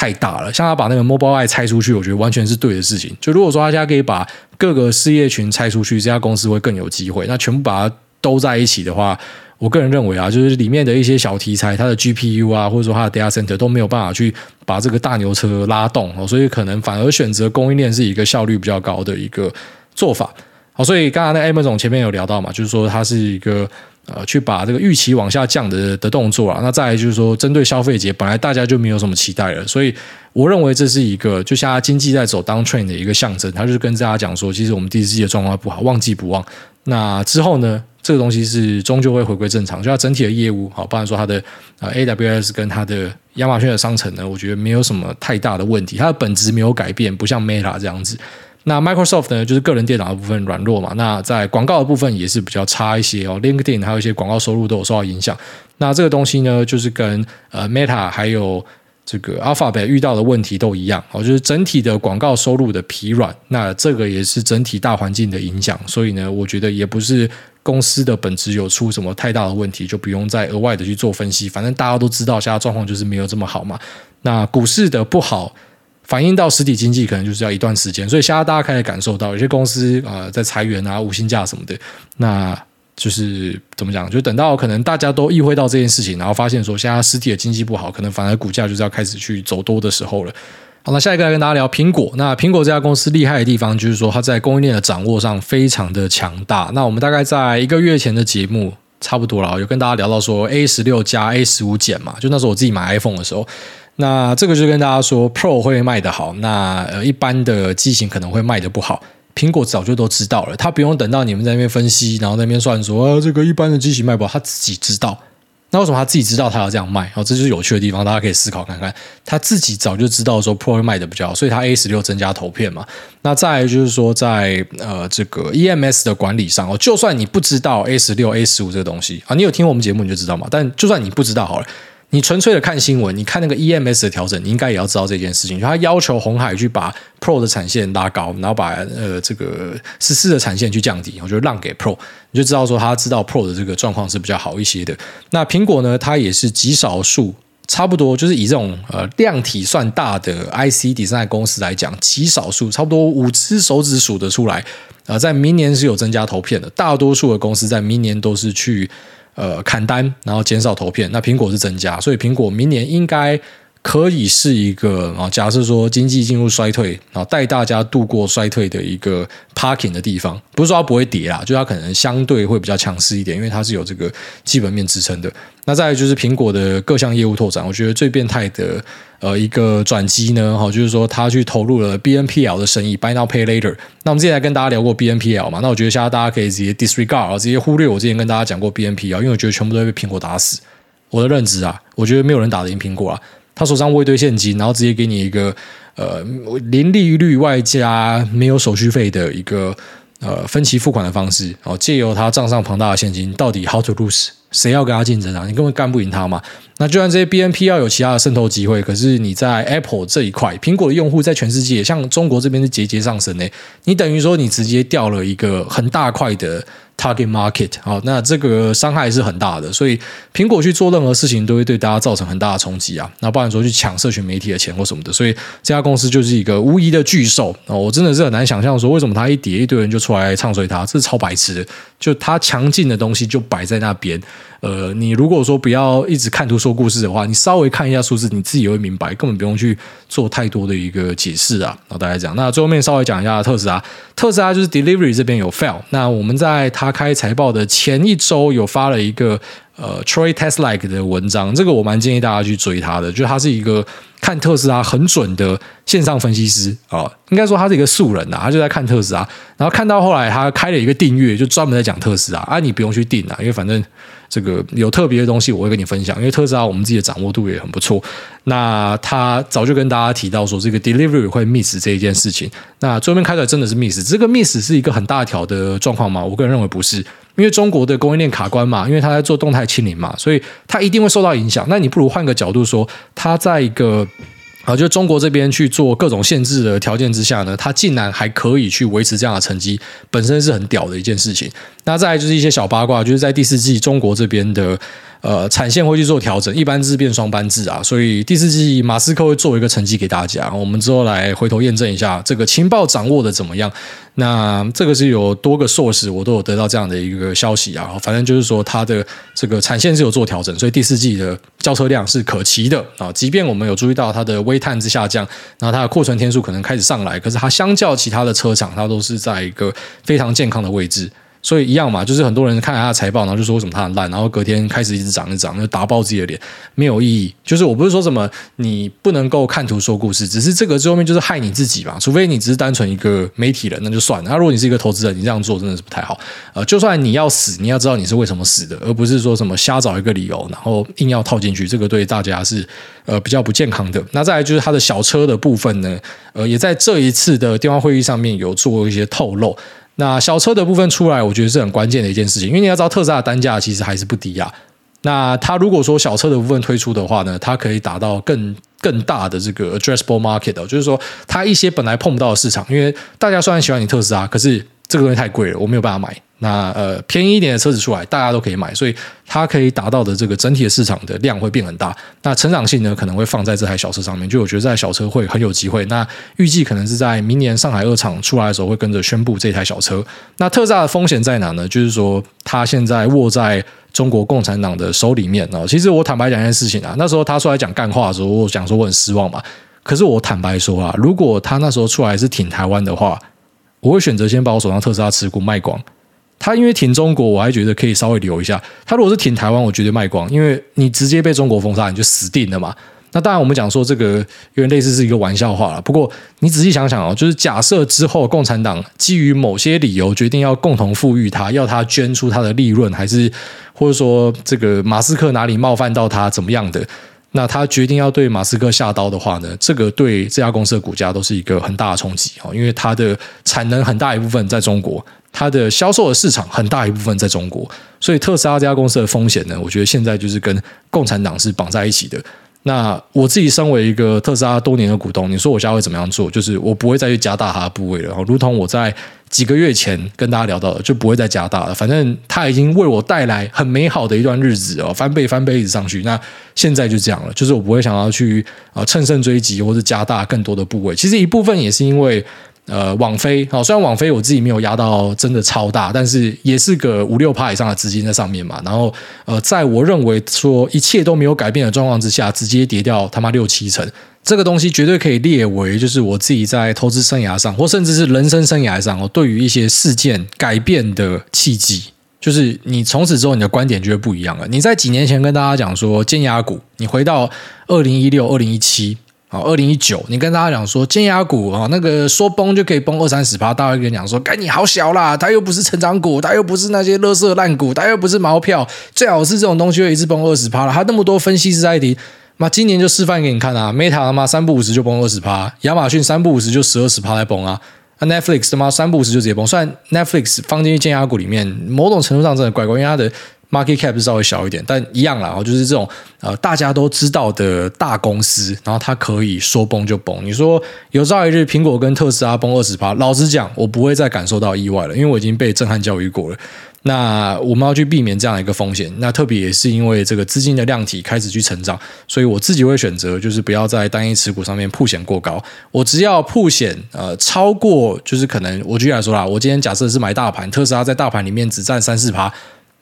太大了，像他把那个 Mobileye 拆出去，我觉得完全是对的事情。就如果说他现在可以把各个事业群拆出去，这家公司会更有机会。那全部把它兜在一起的话，我个人认为啊，就是里面的一些小题材，它的 GPU 啊，或者说它的 Data Center 都没有办法去把这个大牛车拉动哦，所以可能反而选择供应链是一个效率比较高的一个做法。好，所以刚刚那 M 总前面有聊到嘛，就是说它是一个。呃去把这个预期往下降的的动作啊。那再来就是说，针对消费节，本来大家就没有什么期待了，所以我认为这是一个就像经济在走 downtrend 的一个象征。他就是跟大家讲说，其实我们第四季的状况不好，旺季不旺。那之后呢，这个东西是终究会回归正常，就它整体的业务好，包含说它的呃 AWS 跟它的亚马逊的商城呢，我觉得没有什么太大的问题，它的本质没有改变，不像 Meta 这样子。那 Microsoft 呢，就是个人电脑的部分软弱嘛。那在广告的部分也是比较差一些哦。LinkedIn 还有一些广告收入都有受到影响。那这个东西呢，就是跟呃 Meta 还有这个 Alphabet 遇到的问题都一样哦，就是整体的广告收入的疲软。那这个也是整体大环境的影响。所以呢，我觉得也不是公司的本质有出什么太大的问题，就不用再额外的去做分析。反正大家都知道，现在状况就是没有这么好嘛。那股市的不好。反映到实体经济可能就是要一段时间，所以现在大家开始感受到有些公司啊、呃、在裁员啊、无薪假什么的，那就是怎么讲？就等到可能大家都意会到这件事情，然后发现说现在实体的经济不好，可能反而股价就是要开始去走多的时候了。好，那下一个来跟大家聊苹果。那苹果这家公司厉害的地方就是说它在供应链的掌握上非常的强大。那我们大概在一个月前的节目差不多了，有跟大家聊到说 A 十六加 A 十五减嘛，就那时候我自己买 iPhone 的时候。那这个就跟大家说，Pro 会卖得好，那呃一般的机型可能会卖得不好。苹果早就都知道了，他不用等到你们在那边分析，然后在那边算说啊这个一般的机型卖不好，他自己知道。那为什么他自己知道他要这样卖？哦，这就是有趣的地方，大家可以思考看看。他自己早就知道说 Pro 会卖得比较好，所以他 A 十六增加头片嘛。那再来就是说在呃这个 EMS 的管理上哦，就算你不知道 A 十六、A 十五这个东西啊，你有听我们节目你就知道嘛。但就算你不知道好了。你纯粹的看新闻，你看那个 EMS 的调整，你应该也要知道这件事情。就他要求红海去把 Pro 的产线拉高，然后把呃这个十四的产线去降低，我就让给 Pro，你就知道说他知道 Pro 的这个状况是比较好一些的。那苹果呢，它也是极少数，差不多就是以这种呃量体算大的 IC Design 公司来讲，极少数，差不多五只手指数得出来，呃，在明年是有增加投片的。大多数的公司在明年都是去。呃，砍单，然后减少投片，那苹果是增加，所以苹果明年应该可以是一个啊，假设说经济进入衰退，然后带大家度过衰退的一个 parking 的地方，不是说它不会跌啦，就它可能相对会比较强势一点，因为它是有这个基本面支撑的。那再来就是苹果的各项业务拓展，我觉得最变态的呃一个转机呢，哈，就是说他去投入了 BNPL 的生意，Buy Now Pay Later。那我们之前来跟大家聊过 BNPL 嘛，那我觉得现在大家可以直接 disregard，直接忽略我之前跟大家讲过 BNPL，因为我觉得全部都会被苹果打死。我的认知啊，我觉得没有人打得赢苹果啊。他手上握一堆现金，然后直接给你一个呃零利率外加没有手续费的一个呃分期付款的方式，哦，借由他账上庞大的现金，到底 how to lose？谁要跟他竞争啊？你根本干不赢他嘛。那就算这些 BNP 要有其他的渗透机会，可是你在 Apple 这一块，苹果的用户在全世界，像中国这边是节节上升呢。你等于说你直接掉了一个很大块的。Target market，好，那这个伤害是很大的，所以苹果去做任何事情都会对大家造成很大的冲击啊。那不然说去抢社群媒体的钱或什么的，所以这家公司就是一个无疑的巨兽哦。我真的是很难想象说为什么他一叠，一堆人就出来唱衰他，这是超白痴。就它强劲的东西就摆在那边。呃，你如果说不要一直看图说故事的话，你稍微看一下数字，你自己也会明白，根本不用去做太多的一个解释啊。然后大家讲，那最后面稍微讲一下特斯拉，特斯拉就是 delivery 这边有 fail。那我们在它开财报的前一周有发了一个呃 Troy Teslake 的文章，这个我蛮建议大家去追他的，就他是一个看特斯拉很准的线上分析师啊、应该说他是一个素人呐，他就在看特斯拉，然后看到后来他开了一个订阅，就专门在讲特斯拉啊，你不用去订啊，因为反正。这个有特别的东西，我会跟你分享。因为特斯拉我们自己的掌握度也很不错。那他早就跟大家提到说，这个 delivery 会 miss 这一件事情。那桌面开出来真的是 miss，这个 miss 是一个很大条的状况吗？我个人认为不是，因为中国的供应链卡关嘛，因为他在做动态清零嘛，所以他一定会受到影响。那你不如换个角度说，他在一个。啊，就中国这边去做各种限制的条件之下呢，他竟然还可以去维持这样的成绩，本身是很屌的一件事情。那再就是一些小八卦，就是在第四季中国这边的。呃，产线会去做调整，一班制变双班制啊，所以第四季马斯克会做一个成绩给大家，我们之后来回头验证一下这个情报掌握的怎么样。那这个是有多个 source，我都有得到这样的一个消息啊，反正就是说它的这个产线是有做调整，所以第四季的交车量是可期的啊。即便我们有注意到它的微碳之下降，然后它的库存天数可能开始上来，可是它相较其他的车厂，它都是在一个非常健康的位置。所以一样嘛，就是很多人看了他的财报，然后就说为什么他很烂，然后隔天开始一直涨，一直涨，就打爆自己的脸，没有意义。就是我不是说什么你不能够看图说故事，只是这个最后面就是害你自己嘛。除非你只是单纯一个媒体人，那就算了。那如果你是一个投资人，你这样做真的是不太好。呃，就算你要死，你要知道你是为什么死的，而不是说什么瞎找一个理由，然后硬要套进去。这个对大家是呃比较不健康的。那再来就是他的小车的部分呢，呃，也在这一次的电话会议上面有做一些透露。那小车的部分出来，我觉得是很关键的一件事情，因为你要知道特斯拉的单价其实还是不低啊。那它如果说小车的部分推出的话呢，它可以达到更更大的这个 addressable market，就是说它一些本来碰不到的市场，因为大家虽然喜欢你特斯拉，可是这个东西太贵了，我没有办法买。那呃，便宜一点的车子出来，大家都可以买，所以它可以达到的这个整体的市场的量会变很大。那成长性呢，可能会放在这台小车上面。就我觉得这台小车会很有机会。那预计可能是在明年上海二厂出来的时候，会跟着宣布这台小车。那特斯拉的风险在哪呢？就是说，它现在握在中国共产党的手里面啊。其实我坦白讲一件事情啊，那时候他出来讲干话的时候，我讲说我很失望嘛。可是我坦白说啊，如果他那时候出来是挺台湾的话，我会选择先把我手上特斯拉持股卖光。他因为挺中国，我还觉得可以稍微留一下。他如果是挺台湾，我绝对卖光，因为你直接被中国封杀，你就死定了嘛。那当然，我们讲说这个有点类似是一个玩笑话了。不过你仔细想想哦，就是假设之后共产党基于某些理由决定要共同富裕他，要他捐出他的利润，还是或者说这个马斯克哪里冒犯到他怎么样的，那他决定要对马斯克下刀的话呢，这个对这家公司的股价都是一个很大的冲击哦，因为它的产能很大一部分在中国。它的销售的市场很大一部分在中国，所以特斯拉这家公司的风险呢，我觉得现在就是跟共产党是绑在一起的。那我自己身为一个特斯拉多年的股东，你说我现在会怎么样做？就是我不会再去加大它的部位了。如同我在几个月前跟大家聊到的，就不会再加大了。反正它已经为我带来很美好的一段日子哦，翻倍翻倍一直上去。那现在就这样了，就是我不会想要去啊乘胜追击或者加大更多的部位。其实一部分也是因为。呃，网飞好，虽然网飞我自己没有压到真的超大，但是也是个五六趴以上的资金在上面嘛。然后，呃，在我认为说一切都没有改变的状况之下，直接跌掉他妈六七成，这个东西绝对可以列为就是我自己在投资生涯上，或甚至是人生生涯上，我对于一些事件改变的契机，就是你从此之后你的观点就会不一样了。你在几年前跟大家讲说尖牙股，你回到二零一六、二零一七。好，二零一九，你跟大家讲说尖牙股啊，那个说崩就可以崩二三十趴，大家跟你讲说，该你好小啦，它又不是成长股，它又不是那些垃圾烂股，它又不是毛票，最好是这种东西会一直崩二十趴了。它那么多分析师在提，妈今年就示范给你看啊，Meta 他妈三不五十就崩二十趴，亚马逊三不五十就十二十趴来崩啊，那 Netflix 他妈三不五十就直接崩，虽然 Netflix 放进去尖牙股里面，某种程度上真的怪怪，因为它的。Market cap 稍微小一点，但一样啦，就是这种呃大家都知道的大公司，然后它可以说崩就崩。你说有朝一日苹果跟特斯拉崩二十趴，老实讲，我不会再感受到意外了，因为我已经被震撼教育过了。那我们要去避免这样一个风险，那特别也是因为这个资金的量体开始去成长，所以我自己会选择就是不要在单一持股上面铺险过高。我只要铺险呃超过，就是可能我举例来说啦，我今天假设是买大盘，特斯拉在大盘里面只占三四趴。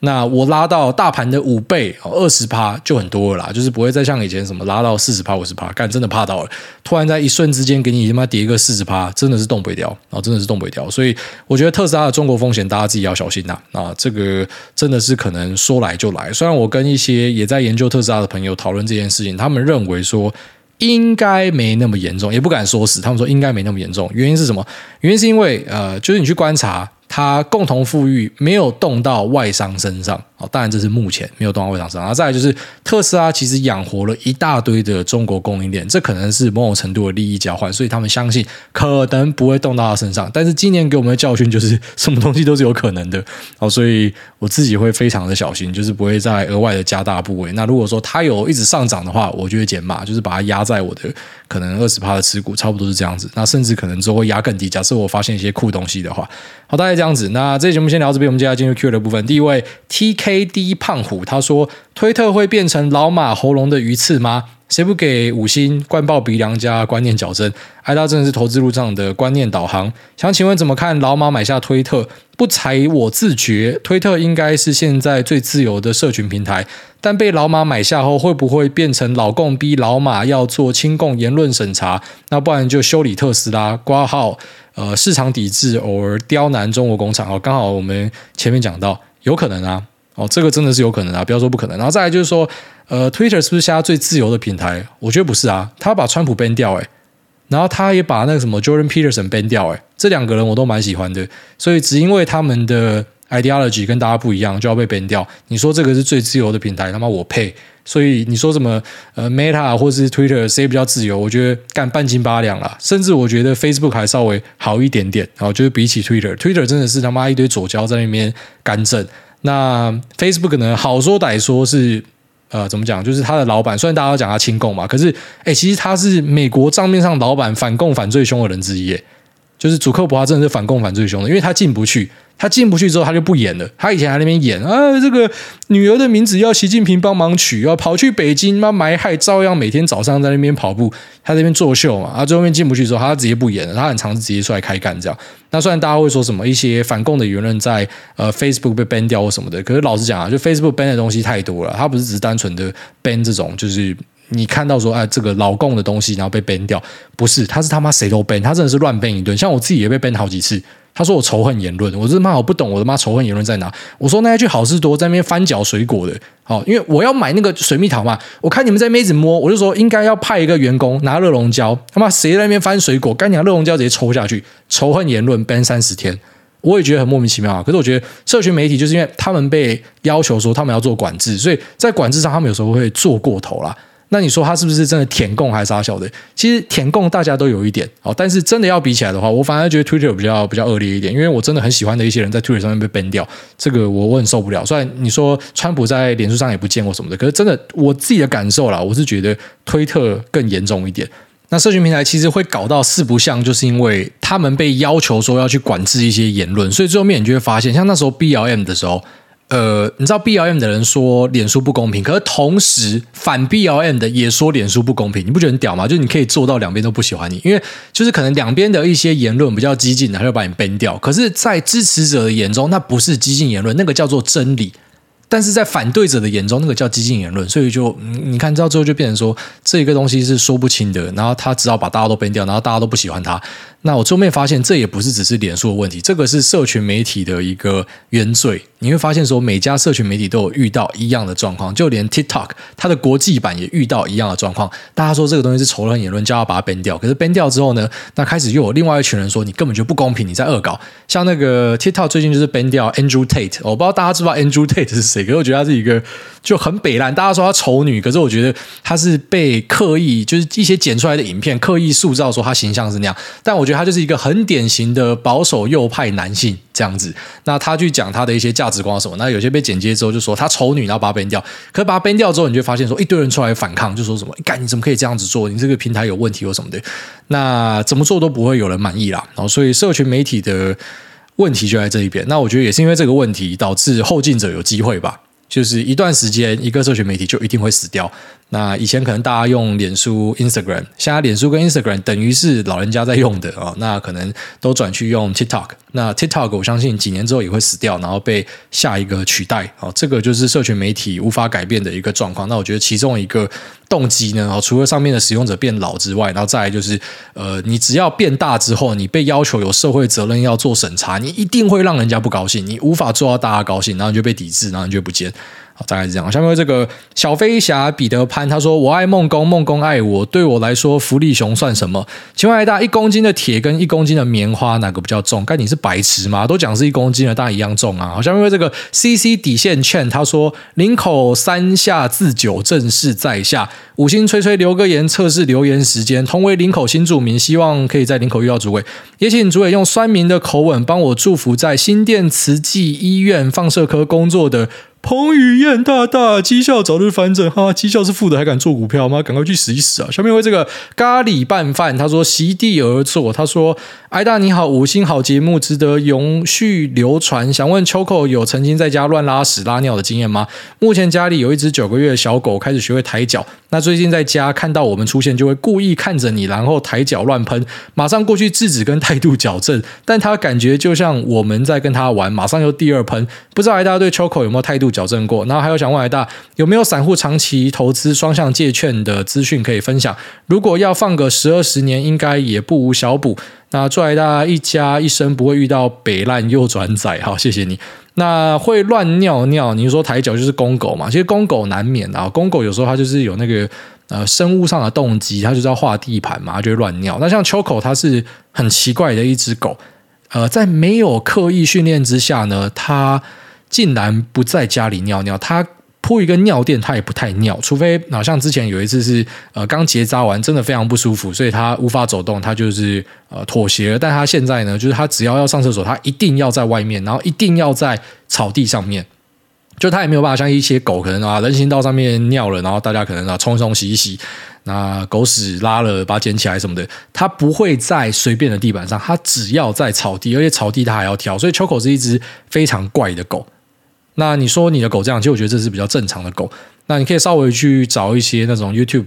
那我拉到大盘的五倍哦，二十趴就很多了啦，就是不会再像以前什么拉到四十趴、五十趴，干真的怕到了，突然在一瞬之间给你他妈跌个四十趴，真的是动不了，啊，真的是动不了。所以我觉得特斯拉的中国风险，大家自己要小心呐，啊，这个真的是可能说来就来。虽然我跟一些也在研究特斯拉的朋友讨论这件事情，他们认为说应该没那么严重，也不敢说死，他们说应该没那么严重。原因是什么？原因是因为呃，就是你去观察。它共同富裕没有动到外商身上，哦，当然这是目前没有动到外商身上。然后再来就是特斯拉其实养活了一大堆的中国供应链，这可能是某种程度的利益交换，所以他们相信可能不会动到他身上。但是今年给我们的教训就是什么东西都是有可能的，哦，所以我自己会非常的小心，就是不会再额外的加大部位。那如果说它有一直上涨的话，我就会减码，就是把它压在我的可能二十趴的持股，差不多是这样子。那甚至可能之后会压更低。假设我发现一些酷东西的话，好，大概这样子。那这期节目先聊到这边，我们接下来进入 Q 的部分。第一位 TKD 胖虎他说：“推特会变成老马喉咙的鱼刺吗？”谁不给五星灌爆鼻梁加观念矫正？爱大真的是投资路上的观念导航。想请问怎么看老马买下推特？不才我自觉，推特应该是现在最自由的社群平台，但被老马买下后，会不会变成老共逼老马要做亲共言论审查？那不然就修理特斯拉，挂号呃市场抵制，偶尔刁难中国工厂。哦，刚好我们前面讲到，有可能啊。哦，这个真的是有可能啊，不要说不可能。然后再来就是说，呃，Twitter 是不是现在最自由的平台？我觉得不是啊，他把川普 ban 掉，诶，然后他也把那个什么 Jordan Peterson ban 掉，诶，这两个人我都蛮喜欢的。所以只因为他们的 ideology 跟大家不一样，就要被 ban 掉。你说这个是最自由的平台，他妈我配。所以你说什么呃 Meta 或是 Twitter 谁比较自由？我觉得干半斤八两啦。甚至我觉得 Facebook 还稍微好一点点。然后就是比起 Twitter，Twitter 真的是他妈一堆左胶在那边干政。那 Facebook 呢？好说歹说是，呃，怎么讲？就是他的老板，虽然大家都讲他亲共嘛，可是，哎，其实他是美国账面上老板反共反最凶的人之一，就是祖克伯，他真的是反共反最凶的，因为他进不去。他进不去之后，他就不演了。他以前还在那边演啊，这个女儿的名字要习近平帮忙取，要跑去北京，妈埋害，照样每天早上在那边跑步，他在那边作秀嘛。啊，最后面进不去之后，他直接不演了。他很常直接出来开干这样。那虽然大家会说什么一些反共的言论在呃 Facebook 被 ban 掉或什么的，可是老实讲啊，就 Facebook ban 的东西太多了，他不是只是单纯的 ban 这种，就是你看到说哎这个老共的东西然后被 ban 掉，不是，他是他妈谁都 ban，他真的是乱 ban 一顿。像我自己也被 ban 好几次。他说我仇恨言论，我是妈我不懂我的妈仇恨言论在哪？我说那些去好事多在那边翻搅水果的，好，因为我要买那个水蜜桃嘛。我看你们在那边一直摸，我就说应该要派一个员工拿热熔胶，他妈谁在那边翻水果？干娘热熔胶直接抽下去，仇恨言论 ban 三十天，我也觉得很莫名其妙啊。可是我觉得社群媒体就是因为他们被要求说他们要做管制，所以在管制上他们有时候会做过头啦。那你说他是不是真的舔共还是啥小的？其实舔共大家都有一点，哦，但是真的要比起来的话，我反而觉得 Twitter 比较比较恶劣一点，因为我真的很喜欢的一些人在 Twitter 上面被 ban 掉，这个我我很受不了。虽然你说川普在脸书上也不见过什么的，可是真的我自己的感受啦，我是觉得推特更严重一点。那社群平台其实会搞到四不像，就是因为他们被要求说要去管制一些言论，所以最后面你就会发现，像那时候 BLM 的时候。呃，你知道 BLM 的人说脸书不公平，可是同时反 BLM 的也说脸书不公平，你不觉得很屌吗？就是你可以做到两边都不喜欢你，因为就是可能两边的一些言论比较激进的，他就把你 ban 掉。可是，在支持者的眼中，那不是激进言论，那个叫做真理。但是在反对者的眼中，那个叫激进言论，所以就你看到最后就变成说这个东西是说不清的，然后他只好把大家都 ban 掉，然后大家都不喜欢他。那我最后面发现，这也不是只是脸书的问题，这个是社群媒体的一个原罪。你会发现说，每家社群媒体都有遇到一样的状况，就连 TikTok 它的国际版也遇到一样的状况。大家说这个东西是仇恨言论，就要把它 ban 掉。可是 ban 掉之后呢，那开始又有另外一群人说你根本就不公平，你在恶搞。像那个 TikTok 最近就是 ban 掉 Andrew Tate，我不知道大家知不知道 Andrew Tate 是谁，可是我觉得他是一个。就很北烂，大家说他丑女，可是我觉得他是被刻意，就是一些剪出来的影片刻意塑造说他形象是那样，但我觉得他就是一个很典型的保守右派男性这样子。那他去讲他的一些价值观什么，那有些被剪接之后就说她丑女，然后把她 ban 掉。可是把她 ban 掉之后，你就发现说一堆人出来反抗，就说什么，干你怎么可以这样子做？你这个平台有问题或什么的，那怎么做都不会有人满意啦。然后所以社群媒体的问题就在这一边。那我觉得也是因为这个问题导致后进者有机会吧。就是一段时间，一个社群媒体就一定会死掉。那以前可能大家用脸书、Instagram，现在脸书跟 Instagram 等于是老人家在用的啊，那可能都转去用 TikTok。那 TikTok 我相信几年之后也会死掉，然后被下一个取代啊。这个就是社群媒体无法改变的一个状况。那我觉得其中一个动机呢，除了上面的使用者变老之外，然后再来就是，呃，你只要变大之后，你被要求有社会责任要做审查，你一定会让人家不高兴，你无法做到大家高兴，然后你就被抵制，然后你就不见。大概是这样。下面这个小飞侠彼得潘他说：“我爱孟公，孟公爱我。对我来说，福利熊算什么？请问大家一公斤的铁跟一公斤的棉花哪个比较重？该你是白痴吗？都讲是一公斤的，当然一样重啊。”好，下面这个 CC 底线劝他说：“林口三下自九正式在下，五星吹吹留个言测试留言时间。同为林口新住民，希望可以在林口遇到主委，也请主委用酸民的口吻帮我祝福在新店慈济医院放射科工作的。”彭于晏大大绩效早日翻正哈，绩效是负的还敢做股票吗？赶快去死一死啊！下面为这个咖喱拌饭，他说席地而坐，他说艾大你好，五星好节目值得永续流传。想问秋口有曾经在家乱拉屎拉尿的经验吗？目前家里有一只九个月的小狗，开始学会抬脚。那最近在家看到我们出现，就会故意看着你，然后抬脚乱喷，马上过去制止跟态度矫正，但他感觉就像我们在跟他玩，马上又第二喷。不知道艾大对秋口有没有态度？矫正过，然后还有想问海大有没有散户长期投资双向借券的资讯可以分享？如果要放个十二十年，应该也不无小补。那祝海大一家一生不会遇到北烂右转仔，好，谢谢你。那会乱尿尿，你说抬脚就是公狗嘛？其实公狗难免啊，公狗有时候它就是有那个呃生物上的动机，它就是要画地盘嘛，它就会乱尿。那像秋口，它是很奇怪的一只狗，呃，在没有刻意训练之下呢，它。竟然不在家里尿尿，他铺一个尿垫，他也不太尿，除非好像之前有一次是呃刚结扎完，真的非常不舒服，所以他无法走动，他就是呃妥协了。但他现在呢，就是他只要要上厕所，他一定要在外面，然后一定要在草地上面，就他也没有办法像一些狗可能啊人行道上面尿了，然后大家可能啊冲一冲洗一洗，那狗屎拉了把它捡起来什么的，他不会在随便的地板上，他只要在草地，而且草地他还要挑，所以秋口是一只非常怪的狗。那你说你的狗这样，其实我觉得这是比较正常的狗。那你可以稍微去找一些那种 YouTube，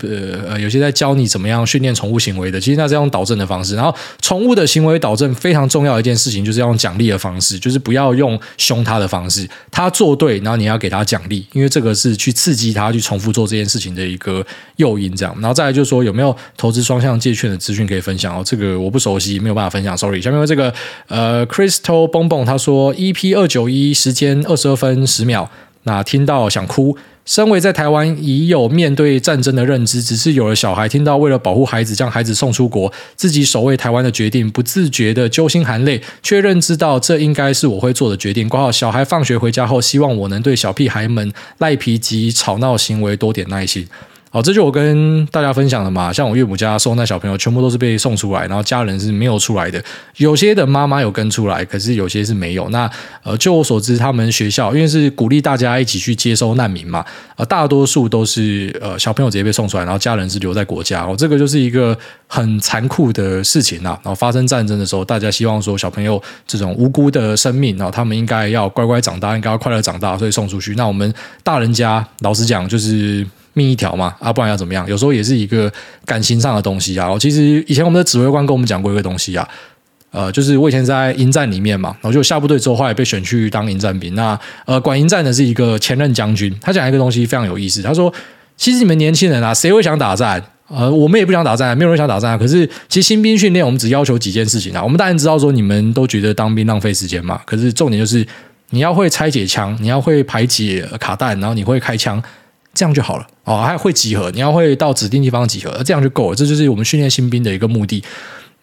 呃，有些在教你怎么样训练宠物行为的。其实那是用导正的方式。然后宠物的行为导正非常重要的一件事情，就是要用奖励的方式，就是不要用凶它的方式。它做对，然后你要给它奖励，因为这个是去刺激它去重复做这件事情的一个诱因。这样，然后再来就是说有没有投资双向借券的资讯可以分享哦？这个我不熟悉，没有办法分享，sorry。下面这个呃，Crystal 蹦蹦他说 EP 二九一时间二十二分十秒，那听到想哭。身为在台湾已有面对战争的认知，只是有了小孩，听到为了保护孩子将孩子送出国，自己守卫台湾的决定，不自觉的揪心含泪，却认知到这应该是我会做的决定。括号小孩放学回家后，希望我能对小屁孩们赖皮及吵闹行为多点耐心。好，这就我跟大家分享的嘛。像我岳母家收那小朋友，全部都是被送出来，然后家人是没有出来的。有些的妈妈有跟出来，可是有些是没有。那呃，就我所知，他们学校因为是鼓励大家一起去接收难民嘛，呃，大多数都是呃小朋友直接被送出来，然后家人是留在国家。哦，这个就是一个很残酷的事情呐。然后发生战争的时候，大家希望说小朋友这种无辜的生命，然后他们应该要乖乖长大，应该要快乐长大，所以送出去。那我们大人家老实讲，就是。命一条嘛，啊，不然要怎么样？有时候也是一个感情上的东西啊。其实以前我们的指挥官跟我们讲过一个东西啊，呃，就是我以前在营战里面嘛，然后就下部队之后，后来被选去当营战兵。那呃，管营战的是一个前任将军，他讲一个东西非常有意思。他说：“其实你们年轻人啊，谁会想打仗？呃，我们也不想打仗，没有人想打仗。可是其实新兵训练，我们只要求几件事情啊。我们当然知道说你们都觉得当兵浪费时间嘛，可是重点就是你要会拆解枪，你要会排解卡弹，然后你会开枪。”这样就好了哦，还会集合，你要会到指定地方集合，这样就够了。这就是我们训练新兵的一个目的。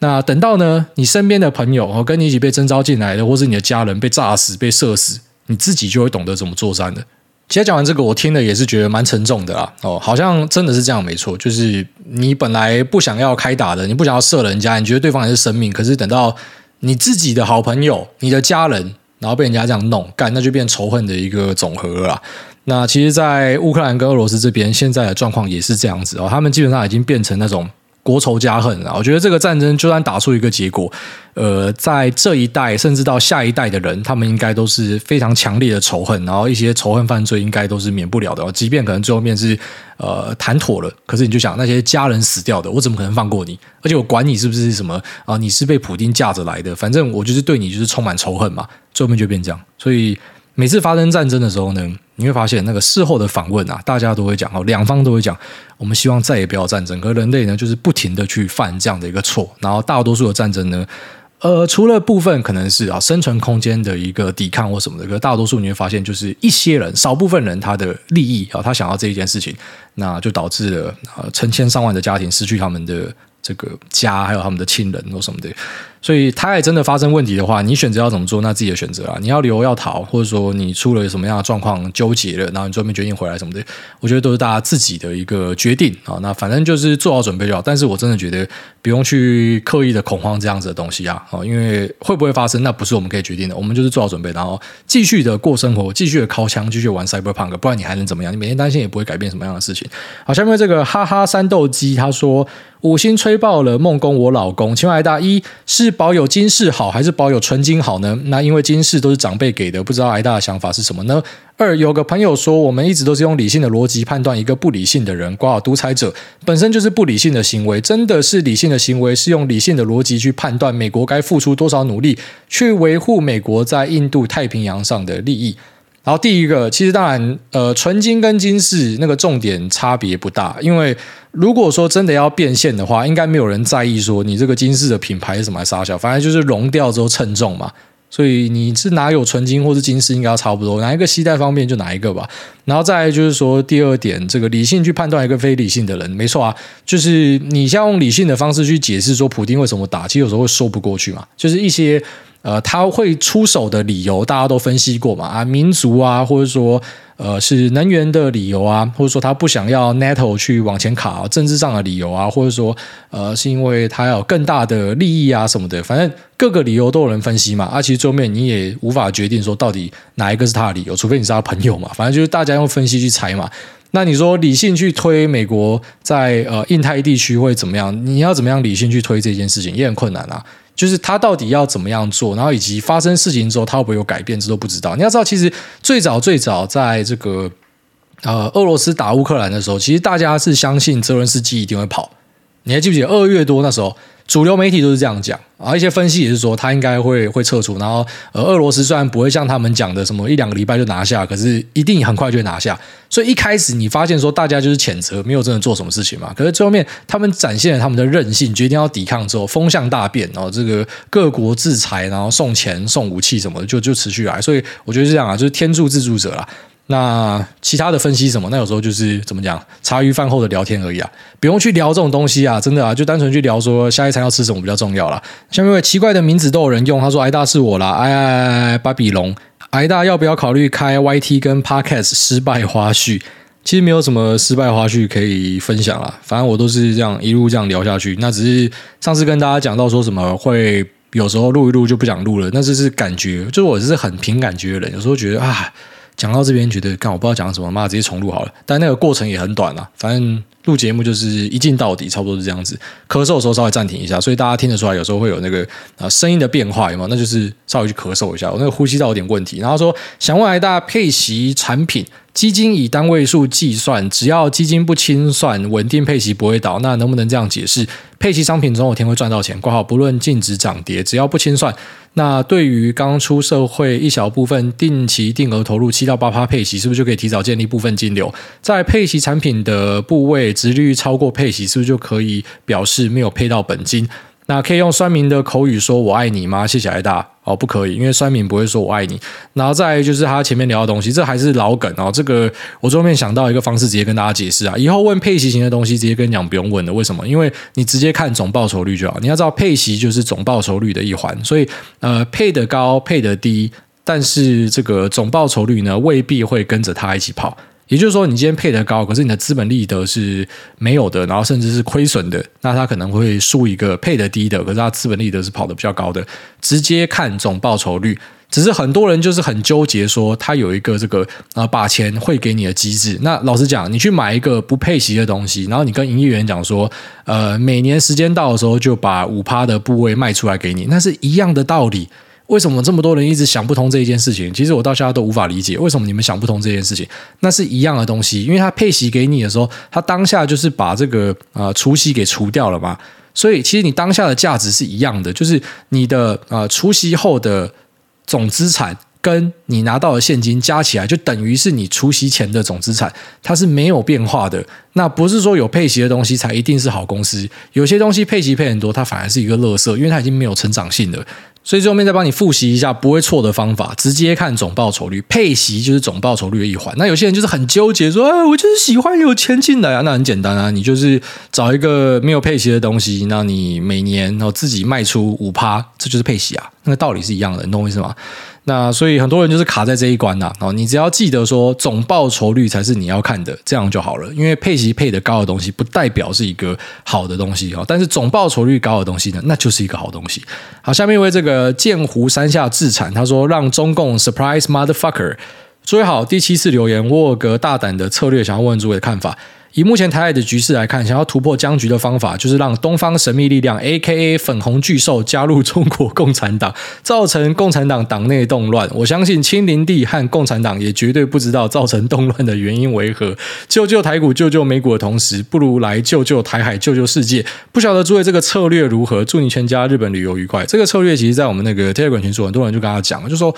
那等到呢，你身边的朋友哦，跟你一起被征召进来的，或是你的家人被炸死、被射死，你自己就会懂得怎么作战的。其实讲完这个，我听了也是觉得蛮沉重的啦。哦，好像真的是这样，没错。就是你本来不想要开打的，你不想要射人家，你觉得对方也是生命，可是等到你自己的好朋友、你的家人，然后被人家这样弄干，那就变仇恨的一个总和了啦。那其实，在乌克兰跟俄罗斯这边，现在的状况也是这样子哦。他们基本上已经变成那种国仇家恨了。我觉得这个战争就算打出一个结果，呃，在这一代甚至到下一代的人，他们应该都是非常强烈的仇恨，然后一些仇恨犯罪应该都是免不了的。即便可能最后面是呃谈妥了，可是你就想那些家人死掉的，我怎么可能放过你？而且我管你是不是什么啊？你是被普丁架着来的，反正我就是对你就是充满仇恨嘛。最后面就变这样，所以。每次发生战争的时候呢，你会发现那个事后的访问啊，大家都会讲哦，两方都会讲，我们希望再也不要战争。可人类呢，就是不停的去犯这样的一个错，然后大多数的战争呢，呃，除了部分可能是啊生存空间的一个抵抗或什么的，可大多数你会发现就是一些人，少部分人他的利益啊，他想要这一件事情，那就导致了啊成千上万的家庭失去他们的这个家，还有他们的亲人或什么的。所以他也真的发生问题的话，你选择要怎么做，那自己的选择啊。你要留要逃，或者说你出了什么样的状况纠结了，然后你专门决定回来什么的，我觉得都是大家自己的一个决定啊。那反正就是做好准备就好。但是我真的觉得不用去刻意的恐慌这样子的东西啊，因为会不会发生，那不是我们可以决定的。我们就是做好准备，然后继续的过生活，继续的尻枪，继续玩 Cyberpunk，不然你还能怎么样？你每天担心也不会改变什么样的事情。好，下面这个哈哈三斗鸡他说。五星吹爆了梦工我老公，请问癌大一是是保有金饰好还是保有纯金好呢？那因为金饰都是长辈给的，不知道挨大的想法是什么呢？二有个朋友说，我们一直都是用理性的逻辑判断一个不理性的人，括号独裁者本身就是不理性的行为，真的是理性的行为是用理性的逻辑去判断美国该付出多少努力去维护美国在印度太平洋上的利益。然后第一个，其实当然，呃，纯金跟金饰那个重点差别不大，因为如果说真的要变现的话，应该没有人在意说你这个金饰的品牌是什么还是啥小，反正就是熔掉之后称重嘛。所以你是哪有纯金或是金饰，应该要差不多，哪一个携带方便就哪一个吧。然后再就是说第二点，这个理性去判断一个非理性的人，没错啊，就是你像用理性的方式去解释说普丁为什么打，其实有时候会说不过去嘛，就是一些。呃，他会出手的理由，大家都分析过嘛？啊，民族啊，或者说，呃，是能源的理由啊，或者说他不想要 NATO 去往前卡，政治上的理由啊，或者说，呃，是因为他要有更大的利益啊什么的，反正各个理由都有人分析嘛。啊，其实最后面你也无法决定说到底哪一个是他的理由，除非你是他朋友嘛。反正就是大家用分析去猜嘛。那你说理性去推美国在呃印太地区会怎么样？你要怎么样理性去推这件事情也很困难啊。就是他到底要怎么样做，然后以及发生事情之后他会不会有改变，这都不知道。你要知道，其实最早最早在这个呃俄罗斯打乌克兰的时候，其实大家是相信泽伦斯基一定会跑。你还记不记得二月多那时候？主流媒体都是这样讲啊，一些分析也是说他应该会会撤出，然后呃，俄罗斯虽然不会像他们讲的什么一两个礼拜就拿下，可是一定很快就会拿下。所以一开始你发现说大家就是谴责，没有真的做什么事情嘛。可是最后面他们展现了他们的韧性，决定要抵抗之后，风向大变，然后这个各国制裁，然后送钱送武器什么的，就就持续来。所以我觉得是这样啊，就是天助自助者啦。那其他的分析什么？那有时候就是怎么讲，茶余饭后的聊天而已啊，不用去聊这种东西啊，真的啊，就单纯去聊说下一餐要吃什么比较重要啦。下面位奇怪的名字都有人用，他说：“癌大是我啦，哎哎哎，巴比龙，癌大要不要考虑开 YT 跟 Podcast 失败花絮？其实没有什么失败花絮可以分享啦，反正我都是这样一路这样聊下去。那只是上次跟大家讲到说什么会有时候录一录就不想录了，那就是感觉，就是我是很凭感觉的人，有时候觉得啊。”讲到这边，觉得干我不知道讲什么，妈直接重录好了。但那个过程也很短啊，反正录节目就是一镜到底，差不多是这样子。咳嗽的时候稍微暂停一下，所以大家听得出来，有时候会有那个啊声音的变化，有没有？那就是稍微去咳嗽一下，我那个呼吸道有点问题。然后说想问癌大家配息产品。基金以单位数计算，只要基金不清算，稳定配息不会倒。那能不能这样解释？配息商品总有天会赚到钱。括号不论净值涨跌，只要不清算。那对于刚出社会一小部分定期定额投入七到八趴配息，是不是就可以提早建立部分金流？在配息产品的部位，殖率超过配息，是不是就可以表示没有配到本金？那可以用酸民的口语说我爱你吗？谢谢癌大。哦，不可以，因为酸民不会说我爱你。然后再就是他前面聊的东西，这还是老梗哦。这个我后面想到一个方式，直接跟大家解释啊。以后问配息型的东西，直接跟你讲不用问的。为什么？因为你直接看总报酬率就好。你要知道配息就是总报酬率的一环，所以呃配得高配得低，但是这个总报酬率呢未必会跟着它一起跑。也就是说，你今天配得高，可是你的资本利得是没有的，然后甚至是亏损的，那他可能会输一个配得低的，可是他资本利得是跑得比较高的。直接看总报酬率，只是很多人就是很纠结，说他有一个这个啊把钱汇给你的机制。那老实讲，你去买一个不配息的东西，然后你跟营业员讲说，呃，每年时间到的时候就把五趴的部位卖出来给你，那是一样的道理。为什么这么多人一直想不通这一件事情？其实我到现在都无法理解，为什么你们想不通这件事情？那是一样的东西，因为他配息给你的时候，他当下就是把这个呃除息给除掉了嘛，所以其实你当下的价值是一样的，就是你的呃除息后的总资产跟你拿到的现金加起来，就等于是你除息前的总资产，它是没有变化的。那不是说有配息的东西才一定是好公司，有些东西配息配很多，它反而是一个垃圾，因为它已经没有成长性了。所以最后面再帮你复习一下不会错的方法，直接看总报酬率，配息就是总报酬率的一环。那有些人就是很纠结，说，哎，我就是喜欢有钱进来啊。那很简单啊，你就是找一个没有配息的东西，那你每年然后自己卖出五趴，这就是配息啊。那个道理是一样的，你懂我意思吗？那所以很多人就是卡在这一关呐，哦，你只要记得说总报酬率才是你要看的，这样就好了。因为配息配得高的东西，不代表是一个好的东西哦。但是总报酬率高的东西呢，那就是一个好东西。好，下面一位这个剑湖山下智产，他说让中共 surprise motherfucker。诸位好，第七次留言，沃格大胆的策略，想要问诸位的看法。以目前台海的局势来看，想要突破僵局的方法，就是让东方神秘力量 （A.K.A. 粉红巨兽）加入中国共产党，造成共产党党内动乱。我相信亲临帝和共产党也绝对不知道造成动乱的原因为何。救救台股，救救美股的同时，不如来救救台海，救救世界。不晓得诸位这个策略如何？祝你全家日本旅游愉快。这个策略其实，在我们那个 Telegram 群组，很多人就跟他讲了，就说。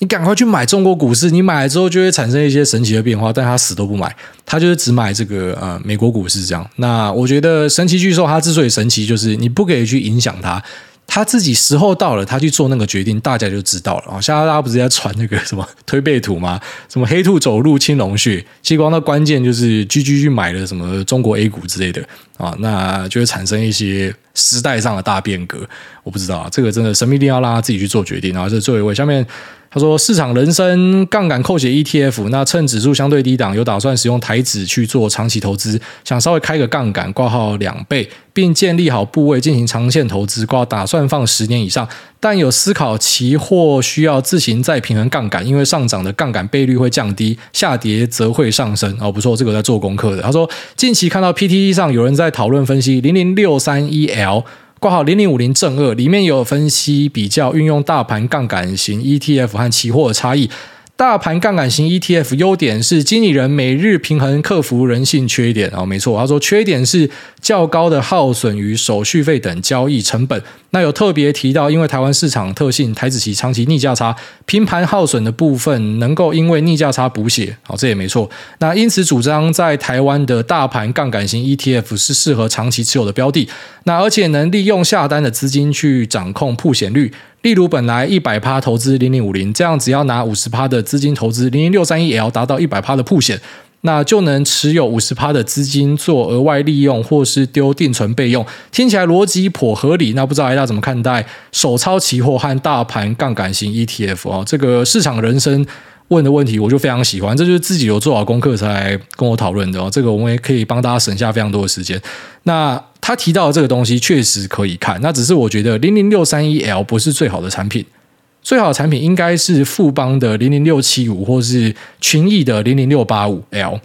你赶快去买中国股市，你买了之后就会产生一些神奇的变化，但他死都不买，他就是只买这个呃美国股市这样。那我觉得神奇巨兽它之所以神奇，就是你不可以去影响它，他自己时候到了，他去做那个决定，大家就知道了啊。现在大家不是在传那个什么推背图吗？什么黑兔走路青龙穴，其实光那关键就是 GG 去买了什么中国 A 股之类的啊，那就会产生一些时代上的大变革。我不知道啊，这个真的神秘力量要让他自己去做决定。然后这最后一位下面。他说：“市场人生杠杆扣血 ETF，那趁指数相对低档，有打算使用台指去做长期投资，想稍微开个杠杆，挂号两倍，并建立好部位进行长线投资，挂打算放十年以上，但有思考期货需要自行再平衡杠杆，因为上涨的杠杆倍率会降低，下跌则会上升。哦，不错，这个在做功课的。他说近期看到 PTE 上有人在讨论分析零零六三一 L。”括号零零五零正二里面有分析比较运用大盘杠杆型 ETF 和期货的差异。大盘杠杆型 ETF 优点是经理人每日平衡克服人性缺点啊，没错，他说缺点是较高的耗损与手续费等交易成本。那有特别提到，因为台湾市场特性，台子期长期逆价差，平盘耗损的部分能够因为逆价差补血，好，这也没错。那因此主张在台湾的大盘杠杆型 ETF 是适合长期持有的标的。那而且能利用下单的资金去掌控曝险率。例如，本来一百趴投资零零五零，这样只要拿五十趴的资金投资零零六三一 L，达到一百趴的铺险，那就能持有五十趴的资金做额外利用，或是丢定存备用。听起来逻辑颇合理。那不知道大家怎么看待手操期货和大盘杠杆型 ETF 哦？这个市场人生问的问题，我就非常喜欢，这就是自己有做好功课才来跟我讨论的哦。这个我们也可以帮大家省下非常多的时间。那。他提到的这个东西确实可以看，那只是我觉得零零六三一 L 不是最好的产品，最好的产品应该是富邦的零零六七五，或是群益的零零六八五 L。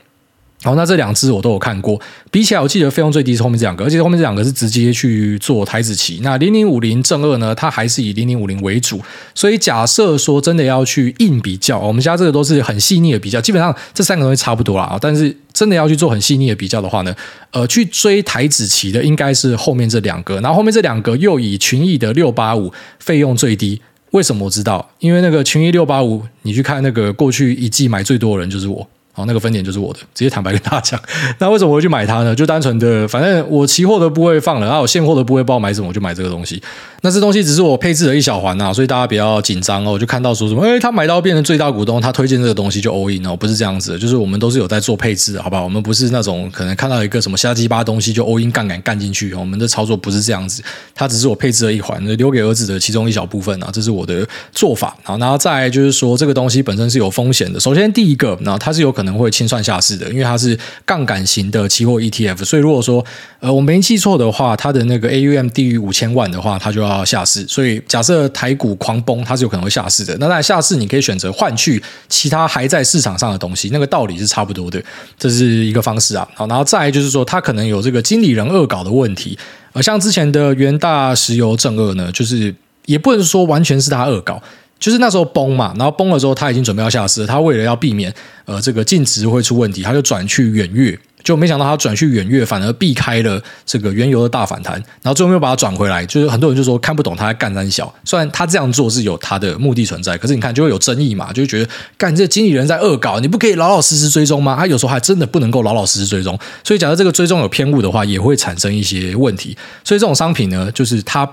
好，那这两支我都有看过，比起来，我记得费用最低是后面这两个，而且后面这两个是直接去做台指期。那零零五零正二呢，它还是以零零五零为主。所以假设说真的要去硬比较，我们家这个都是很细腻的比较，基本上这三个东西差不多啦。但是真的要去做很细腻的比较的话呢，呃，去追台指期的应该是后面这两个，然后后面这两个又以群益的六八五费用最低。为什么我知道？因为那个群益六八五，你去看那个过去一季买最多的人就是我。好，那个分点就是我的，直接坦白跟大家讲。那为什么我会去买它呢？就单纯的，反正我期货都不会放了，然后我现货都不会，不知道买什么，我就买这个东西。那这东西只是我配置了一小环呐，所以大家不要紧张哦。我就看到说什么，哎，他买到变成最大股东，他推荐这个东西就 all in 哦，不是这样子的，就是我们都是有在做配置，好不好？我们不是那种可能看到一个什么瞎鸡巴东西就 all in 杠杆干进去，我们的操作不是这样子，它只是我配置了一环，留给儿子的其中一小部分啊，这是我的做法。好，然后再来就是说这个东西本身是有风险的。首先第一个，那它是有可能会清算下市的，因为它是杠杆型的期货 ETF，所以如果说呃我没记错的话，它的那个 AUM 低于五千万的话，它就要下市，所以。假设台股狂崩，它是有可能会下市的。那在下市，你可以选择换去其他还在市场上的东西，那个道理是差不多的，这是一个方式啊。好，然后再来就是说，它可能有这个经理人恶搞的问题。呃像之前的元大石油正二呢，就是也不能说完全是他恶搞，就是那时候崩嘛，然后崩了之后，他已经准备要下市。他为了要避免呃这个净值会出问题，他就转去远月。就没想到它转去远月，反而避开了这个原油的大反弹，然后最后又把它转回来。就是很多人就说看不懂他在干三小，虽然他这样做是有他的目的存在，可是你看就会有争议嘛，就觉得干这经理人在恶搞，你不可以老老实实追踪吗？他有时候还真的不能够老老实实追踪，所以假如这个追踪有偏误的话，也会产生一些问题。所以这种商品呢，就是它，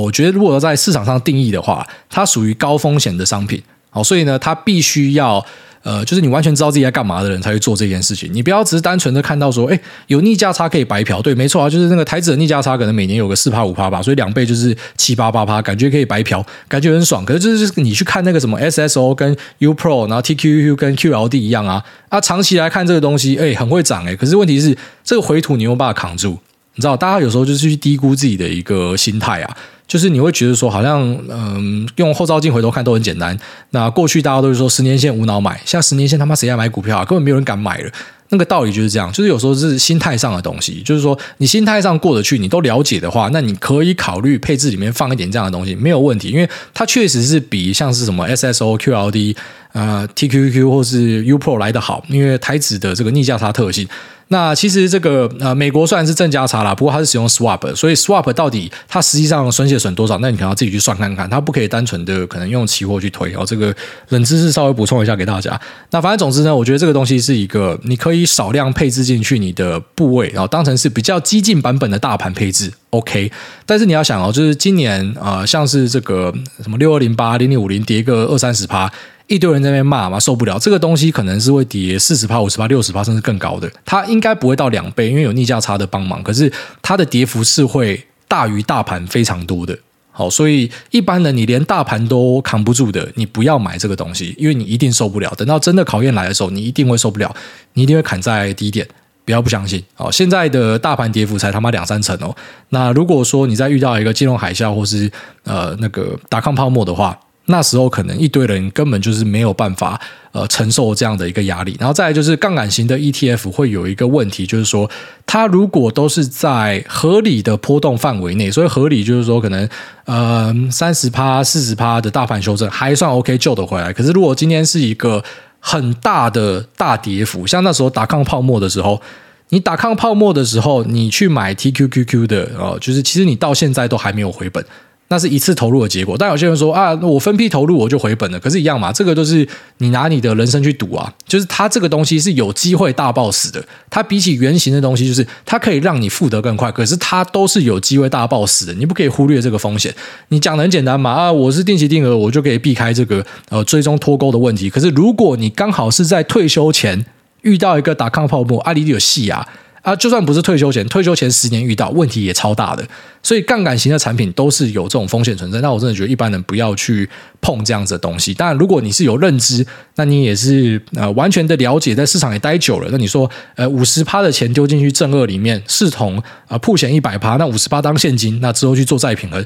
我觉得如果要在市场上定义的话，它属于高风险的商品。好，所以呢，它必须要。呃，就是你完全知道自己在干嘛的人才会做这件事情。你不要只是单纯的看到说，哎，有逆价差可以白嫖。对，没错啊，就是那个台指的逆价差可能每年有个四趴五趴吧，所以两倍就是七八八趴，感觉可以白嫖，感觉很爽。可是就是你去看那个什么 SSO 跟 U Pro，然后 TQQ 跟 QLD 一样啊，啊，长期来看这个东西，哎，很会涨哎。可是问题是，这个回吐你有没有办法扛住？你知道，大家有时候就是去低估自己的一个心态啊。就是你会觉得说，好像嗯，用后照镜回头看都很简单。那过去大家都是说十年线无脑买，像十年线他妈谁要买股票啊？根本没有人敢买了。那个道理就是这样，就是有时候是心态上的东西。就是说，你心态上过得去，你都了解的话，那你可以考虑配置里面放一点这样的东西，没有问题。因为它确实是比像是什么 SSO、QLD、呃 T Q Q 或是 U Pro 来的好，因为台指的这个逆价差特性。那其实这个呃，美国虽然是正价差啦，不过它是使用 swap，所以 swap 到底它实际上损血损多少？那你可能要自己去算看看，它不可以单纯的可能用期货去推哦。这个冷知识稍微补充一下给大家。那反正总之呢，我觉得这个东西是一个你可以少量配置进去你的部位，然后当成是比较激进版本的大盘配置，OK。但是你要想哦，就是今年、呃，像是这个什么六二零八零零五零跌个二三十趴。一堆人在那边骂嘛，受不了。这个东西可能是会跌四十趴、五十趴、六十趴，甚至更高的。它应该不会到两倍，因为有逆价差的帮忙。可是它的跌幅是会大于大盘非常多的。好，所以一般人你连大盘都扛不住的，你不要买这个东西，因为你一定受不了。等到真的考验来的时候，你一定会受不了，你一定会砍在低点。不要不相信。哦，现在的大盘跌幅才他妈两三成哦。那如果说你再遇到一个金融海啸或是呃那个打抗泡沫的话，那时候可能一堆人根本就是没有办法呃承受这样的一个压力，然后再来就是杠杆型的 ETF 会有一个问题，就是说它如果都是在合理的波动范围内，所以合理就是说可能呃三十趴四十趴的大盘修正还算 OK 救得回来，可是如果今天是一个很大的大跌幅，像那时候打抗泡沫的时候，你打抗泡沫的时候你去买 TQQQ 的哦，就是其实你到现在都还没有回本。那是一次投入的结果，但有些人说啊，我分批投入我就回本了。可是，一样嘛，这个都是你拿你的人生去赌啊。就是它这个东西是有机会大爆死的。它比起原型的东西，就是它可以让你付得更快，可是它都是有机会大爆死的。你不可以忽略这个风险。你讲的很简单嘛啊，我是定期定额，我就可以避开这个呃追踪脱钩的问题。可是，如果你刚好是在退休前遇到一个打抗泡沫，阿里有戏啊！啊，就算不是退休前，退休前十年遇到问题也超大的，所以杠杆型的产品都是有这种风险存在。那我真的觉得一般人不要去碰这样子的东西。当然，如果你是有认知，那你也是呃完全的了解，在市场也待久了，那你说呃五十趴的钱丢进去正二里面，视同啊曝险一百趴，那五十趴当现金，那之后去做再平衡。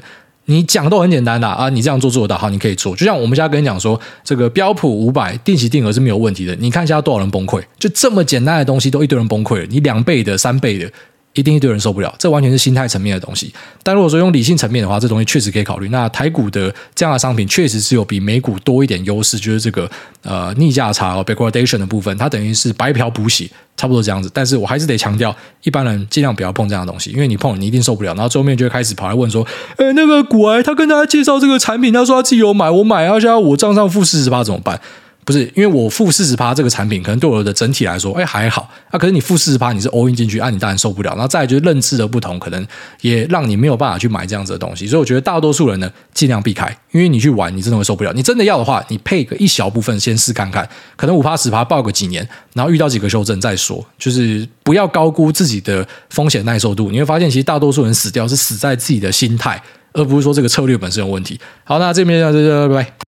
你讲都很简单的啊，你这样做做得到，好，你可以做。就像我们现在跟你讲说，这个标普五百定期定额是没有问题的。你看一下多少人崩溃，就这么简单的东西都一堆人崩溃了。你两倍的、三倍的。一定一堆人受不了，这完全是心态层面的东西。但如果说用理性层面的话，这东西确实可以考虑。那台股的这样的商品确实是有比美股多一点优势，就是这个呃逆价差和 backwardation 的部分，它等于是白嫖补血，差不多这样子。但是我还是得强调，一般人尽量不要碰这样的东西，因为你碰你一定受不了。然后后面就会开始跑来问说：“诶，那个股癌他跟大家介绍这个产品，他说他自己有买，我买，而且我账上负四十八怎么办？”不是，因为我付四十趴这个产品，可能对我的整体来说，哎还好啊。可是你付四十趴，你是 all in 进去，啊，你当然受不了。然后再来就是认知的不同，可能也让你没有办法去买这样子的东西。所以我觉得大多数人呢，尽量避开，因为你去玩，你真的会受不了。你真的要的话，你配个一小部分先试看看，可能五趴十趴抱个几年，然后遇到几个修正再说。就是不要高估自己的风险耐受度。你会发现，其实大多数人死掉是死在自己的心态，而不是说这个策略本身有问题。好，那这边就到这，拜拜。